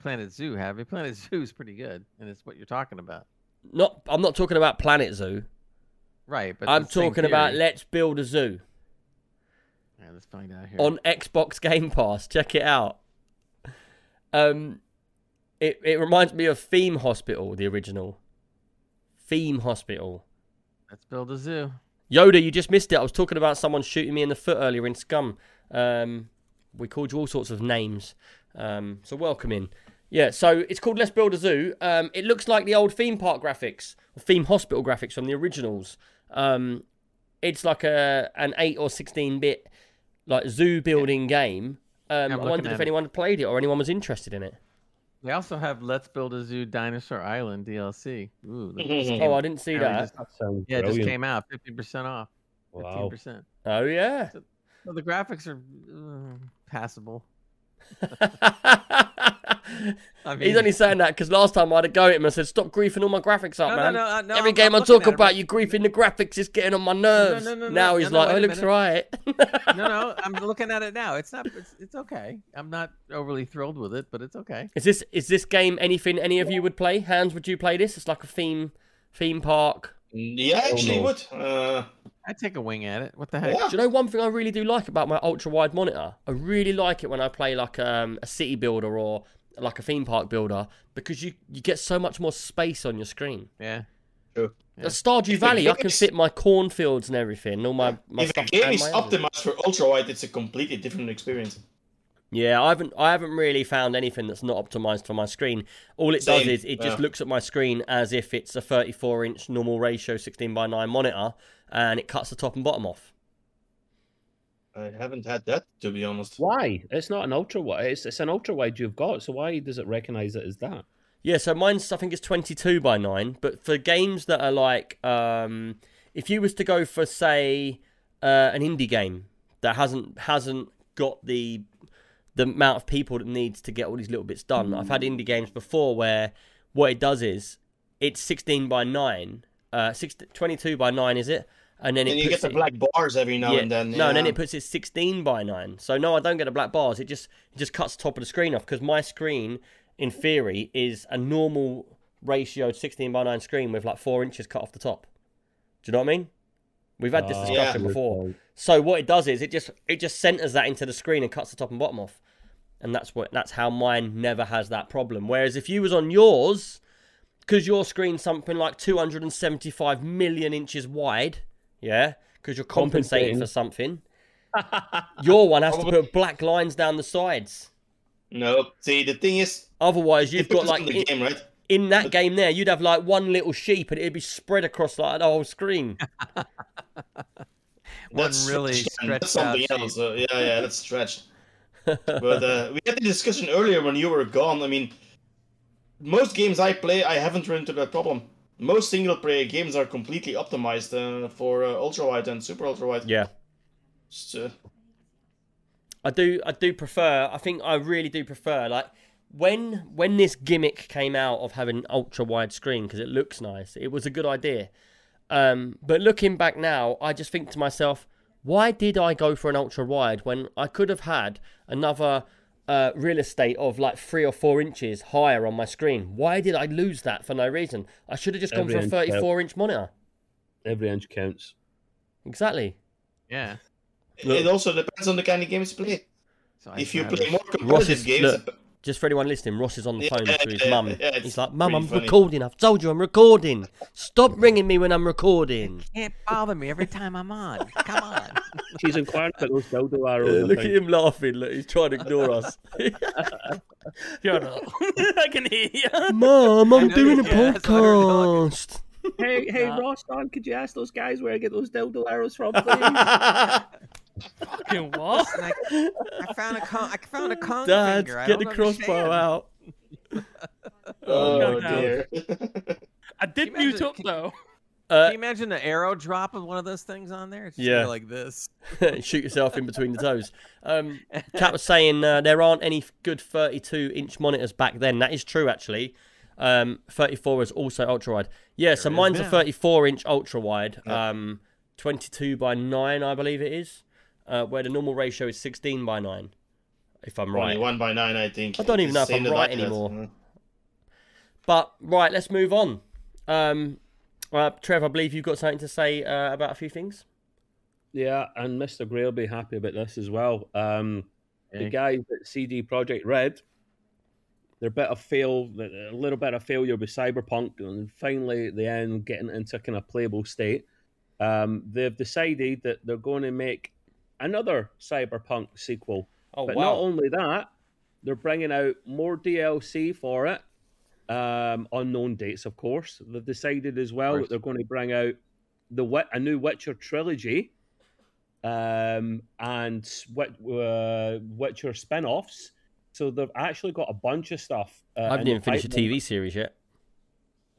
Planet Zoo, have you? *laughs* Planet Zoo is pretty good, and it's what you're talking about, Not I'm not talking about Planet Zoo. right? But I'm talking about. Let's Build a Zoo Yeah, let's find out here. on Xbox *laughs* Game Pass. Check it out. Um, it it reminds me of Theme Hospital, the original. Theme Hospital. Let's build a zoo. Yoda, you just missed it. I was talking about someone shooting me in the foot earlier in Scum. Um, we called you all sorts of names. Um, so welcome in. Yeah, so it's called Let's Build a Zoo. Um, it looks like the old theme park graphics, or theme hospital graphics from the originals. Um, it's like a an eight or sixteen bit like zoo building game. Um, I wondered if anyone had played it or anyone was interested in it. They also have Let's Build a Zoo Dinosaur Island DLC. Ooh, that just *laughs* came- Oh, I didn't see that. just- yeah, it just came out. Fifteen percent off. Fifteen Wow. percent. Oh yeah. So the graphics are uh, passable. *laughs* *laughs* I He's only saying that because last time I had a go at him and said, "Stop griefing all my graphics up, No, man." no, uh, no, Every I'm- game I talk it about, you griefing the graphics is getting on my nerves. no, no, now no, he's like, "Oh, it looks right." no, no, *laughs* I'm looking at it now. It's not. It's, it's okay. I'm not overly thrilled with it, but it's okay. is this is this game anything any of you would play? Hans, would you play this? It's like a theme theme park. Yeah, I actually no. would. Uh, I take a wing at it. What the heck? yeah. Do you know one thing I really do like about my ultra wide monitor? I really like it when I play like um, a city builder or like a theme park builder because you you get so much more space on your screen. Yeah. True. Yeah. At Stardew If Valley, I can fit my cornfields and everything, all my my if a stuff. game is my optimized for ultra wide, it's a completely different experience. Yeah, I haven't I haven't really found anything that's not optimized for my screen. All it does is it just yeah. looks at my screen as if it's a 34 inch normal ratio 16 by 9 monitor, and it cuts the top and bottom off. I haven't had that to be honest. Why? It's not an ultra wide. It's, it's an ultra wide you've got. So why does it recognize it as that? Yeah, so mine's I think it's 22 by 9, but for games that are like um if you was to go for say uh, an indie game that hasn't hasn't got the the amount of people that needs to get all these little bits done. I've had indie games before where what it does is it's 16 by 9, uh 16, 22 by 9 is it? And then And it you get the it- black bars every now yeah. and then. No, and then it puts it 16 by 9. So no, I don't get the black bars. It just it just cuts the top of the screen off because my screen, in theory, is a normal ratio 16 by 9 screen with like four inches cut off the top. Do you know what I mean? We've had this Ah, discussion Yeah. before. So what it does is it just it just centers that into the screen and cuts the top and bottom off. And that's what that's how mine never has that problem. Whereas if you was on yours, because your screen's something like 275 million inches wide, yeah, because you're compensating Compensating. for something. *laughs* Your one has to put black lines down the sides. No, see the thing is, Otherwise, you've got like in the in, game, right? in that game there, you'd have like one little sheep, and it'd be spread across like the whole screen. *laughs* One That's really stretched, man. That's stretched out else. Uh, yeah, yeah, that's stretched. But uh, we had the discussion earlier when you were gone. I mean, most games I play, I haven't run into that problem. Most single player games are completely optimized uh, for uh, ultra wide and super ultra wide. yeah. So, I do I do prefer I think I really do prefer like when when this gimmick came out of having ultra wide screen because it looks nice, it was a good idea. Um, but looking back now, I just think to myself, why did I go for an ultra wide when I could have had another uh, real estate of like three or four inches higher on my screen? Why did I lose that for no reason? I should have just gone Every for a inch 34 inch monitor. Every inch counts. Exactly. Yeah. It also depends on the kind of games you play. So I If you rather- play more Ross is- competitive games, look, Just for anyone listening, Ross is on the Yeah, phone to his yeah, mum. yeah, He's like, Mum, I'm funny." recording. I've told you I'm recording. Stop ringing me when I'm recording. can't bother me every time I'm on. Come on. *laughs* She's inquiring about those dildo arrows. I look at him laughing. Look, he's trying to ignore us. *laughs* Shut up. *laughs* I can hear you. Mum, I'm doing a you- yeah, that's what we're talking. podcast. Hey, hey, Nah. Ross, Don, could you ask those guys where I get those dildo arrows from, please? Fucking *laughs* what? And I, I found a con- I found a con Dad, finger. I get the crossbow out. *laughs* oh God. dear. *laughs* I did Can you mute imagine- up though. Can Uh, you imagine the arrow drop of one of those things on there? It's just Yeah. like this. shoot yourself in between the toes. Um, Cat was saying uh, there aren't any good 32 inch monitors back then. That is true, actually. Um, 34 is also ultra wide. Yeah, so There is mine's a 34 inch ultra wide, Yeah. um, 22 by 9, I believe it is, uh, where the normal ratio is 16 by 9, if I'm Only right. one by nine, I think. I don't even know if I'm right like that. anymore. But, right, let's move on. Um, uh, Trev, I believe you've got something to say uh, about a few things. yeah, and Mr. Gray will be happy about this as well. Um, the Okay. guys at CD Projekt Red, their bit of fail, a little bit of failure with Cyberpunk, and finally at the end getting into kind of playable state. Um, they've decided that they're going to make another Cyberpunk sequel. Oh, but wow. not only that, they're bringing out more DLC for it. Um, unknown dates, of course. They've decided as well that they're going to bring out the Wi- a new Witcher trilogy, um, and uh, Witcher spin-offs. So they've actually got a bunch of stuff. Uh, I haven't even finished the. TV series yet.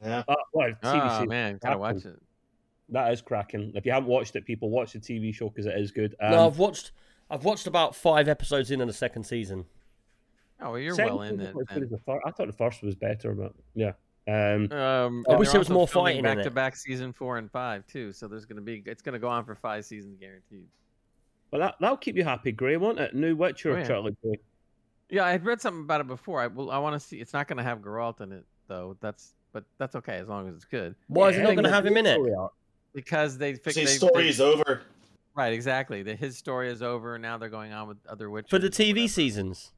Yeah. Uh, well, TV Oh series, man, gotta watch it. That is cracking. If you haven't watched it, people watch the TV show because it is good. Um, no, I've watched. I've watched about five episodes in of the second season. Oh, well, you're second well in it. then. the fir- I thought the first was better, but yeah. Um, Um, I wish they're there was more filming fighting in back it. to back season four and five too. So there's gonna be it's gonna go on for five seasons guaranteed. Well, that that'll keep you happy, Gray, won't it? New Witcher Oh, yeah. trilogy. Yeah, I had read something about it before. I will. I want to see. It's not gonna have Geralt in it though. That's but that's okay as long as it's good Why is it not going to have him in it? story arc. Because they fix His they, story they- is over. right exactly. The, his story is over. And now they're going on with other Witchers For the TV seasons.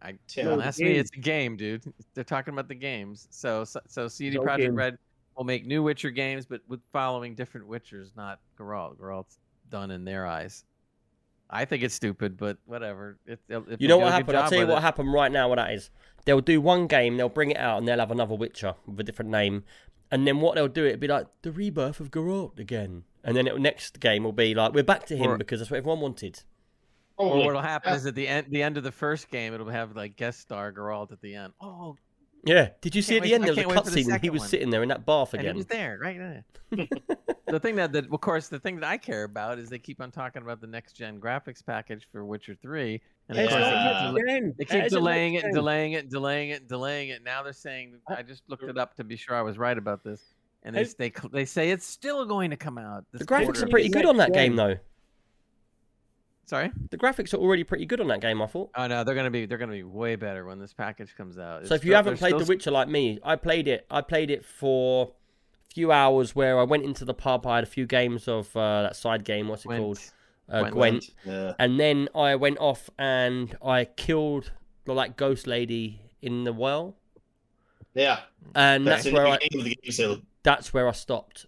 I Yeah. don't No, ask me. It's a game, dude. They're talking about the games. So so, so CD No Projekt game. Red will make new Witcher games, but with following different Witchers, not Geralt. Geralt's done in their eyes. I think it's stupid, but whatever. It, if You know what happened? I'll tell you what it- happened right now. What that is, they'll do one game, they'll bring it out, and they'll have another Witcher with a different name, and then what they'll do, it'll be like the rebirth of Geralt again, and then it, next game will be like we're back to him Or- because that's what everyone wanted. Oh, or Probably. what'll happen Yeah. is at the end, the end of the first game, it'll have like guest star Geralt at the end. Oh, Yeah. Did you see at the wait- end I there was a can't wait for the cutscene? He was one. sitting there in that bath and he was there, right there. *laughs* the thing that, that, of course, the thing that I care about is they keep on talking about the next gen graphics package for Witcher Three, and of course not they keep, Yeah. del- they It keep delaying it, and delaying it, and delaying it, and delaying it. Now they're saying I just looked it up to be sure I was right about this, and they they they say it's still going to come out. This The graphics quarter. are pretty good on that game though. Sorry. The graphics are already pretty good on that game, I thought. Oh no, they're gonna be they're gonna be way better when this package comes out. So if you still- haven't they're played The Witcher like me, I played it. I played it for a few hours where I went into the pub. I had a few games of uh, that side game. What's it Gwent. called? Uh, Gwent. Gwent. Yeah. And then I went off and I killed the like ghost lady in the well, Yeah. and That's, that's, where I of the game still. that's where I stopped.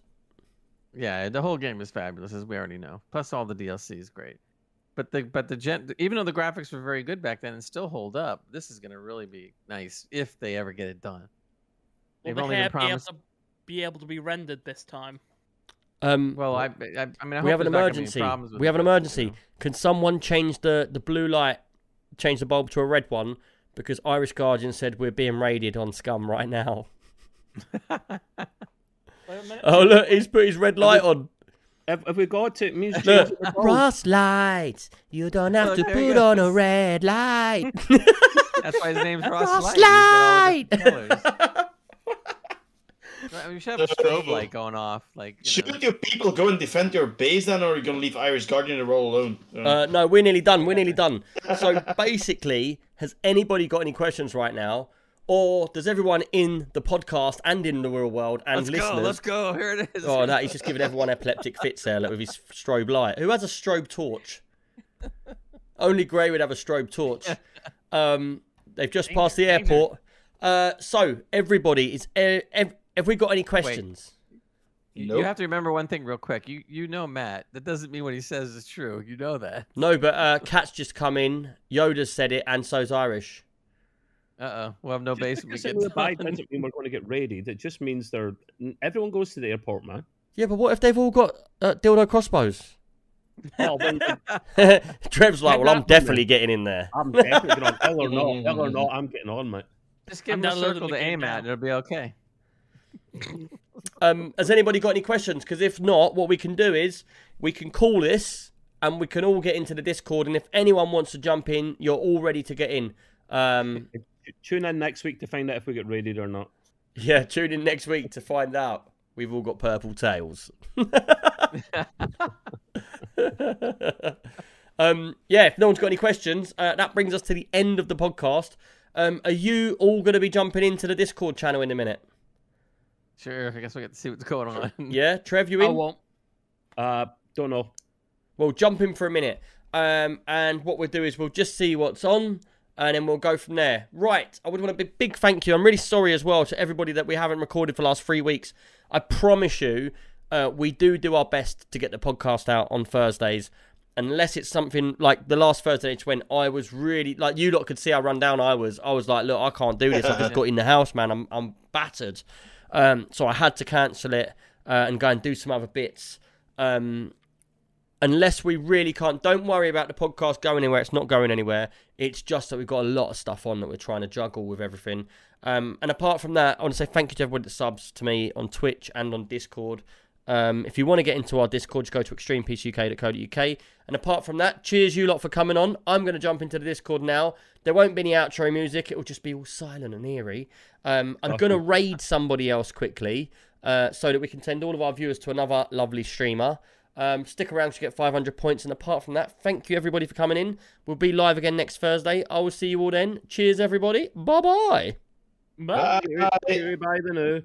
Yeah, the whole game is fabulous, as we already know. Plus, all the DLC is great. But the but the gen, even though the graphics were very good back then and still hold up, this is going to really be nice if they ever get it done. Will They've the only been hair be able, promised. to, be able to be rendered this time? Um, Well, I, I, I mean, I we have an there's not gonna be emergency. with We have it, an but, you emergency. know. Can someone change the the blue light, change the bulb to a red one? Because Irish Guardian said we're being raided on Scum right now. *laughs* Wait a. Oh look, he's put his red light on. If, if we got to it means Look, changing. Ross lights. You don't have Look, to put on a red light. *laughs* That's why his name's *laughs* Ross, Ross Light. He's got all the Light! Different colors. I mean, we should have a strobe light going off. Like, you Shouldn't your people go and defend your base then, or are you gonna leave Irish Guardian to roll alone? Uh, no, we're nearly done. We're nearly done. So *laughs* basically, has anybody got any questions right now? Or does everyone in the podcast and in the real world and let's listeners? go. Let's go. Here it is. Oh, no, he's just giving everyone epileptic fits there look, with his strobe light. Who has a strobe torch? Only Gray would have a strobe torch. *laughs* Um, they've just passed the Danger, danger. airport. Uh, so, everybody, is uh, ev- have we got any questions? You, Nope. you have to remember one thing real quick. You you know Matt. That doesn't mean what he says is true. You know that. No, but uh, Cat's just come in. Yoda said it, and so's Irish. Uh oh. We'll have no base when we get because *laughs* we're back done. doesn't mean we're going to get raided. It just means they're everyone goes to the airport, man. Yeah, but what if they've all got uh, dildo crossbows? Oh, well, *laughs* Trev's like, well, I'm definitely getting in there. I'm definitely getting on. Hell or *laughs* not, hell or not, I'm getting on, mate. Just give I'm him a circle to aim at, and it'll be okay. Um, has anybody got any questions? Because if not, what we can do is we can call this and we can all get into the Discord. And if anyone wants to jump in, you're all ready to get in. Um, Tune in next week to find out if we get raided or not. yeah, tune in next week to find out. We've all got purple tails. *laughs* um, yeah, if no one's got any questions, uh, that brings us to the end of the podcast. Um, are you all going to be jumping into the Discord channel in a minute? Sure. I guess we get to see what's going on. *laughs* Yeah, Trev, you in? I won't. Uh, don't know. We'll jump in for a minute. Um, and what we'll do is we'll just see what's on and then we'll go from there. Right. I would want a big, big thank you. I'm really sorry as well to everybody that we haven't recorded for the last three weeks. I promise you, uh, we do do our best to get the podcast out on Thursdays. Unless it's something like the last Thursday it's when I was really like you lot could see how run down I was. I was like, look, I can't do this. I just *laughs* got in the house, man. I'm I'm battered. Um, so I had to cancel it uh, and go and do some other bits. Um, unless we really can't. Don't worry about the podcast going anywhere. It's not going anywhere. It's just that we've got a lot of stuff on that we're trying to juggle with everything. Um, and apart from that, I want to say thank you to everybody that subs to me on Twitch and on Discord. Um, if you want to get into our Discord, just go to extremepeaceuk.co.uk. And apart from that, cheers you lot for coming on. I'm going to jump into the Discord now. There won't be any outro music. It will just be all silent and eerie. Um, I'm going to raid somebody else quickly uh, so that we can send all of our viewers to another lovely streamer. Um, stick around to get 500 points. And apart from that, thank you everybody for coming in. We'll be live again next Thursday. I will see you all then. Cheers, everybody. Bye bye. Bye. Bye. Bye the new.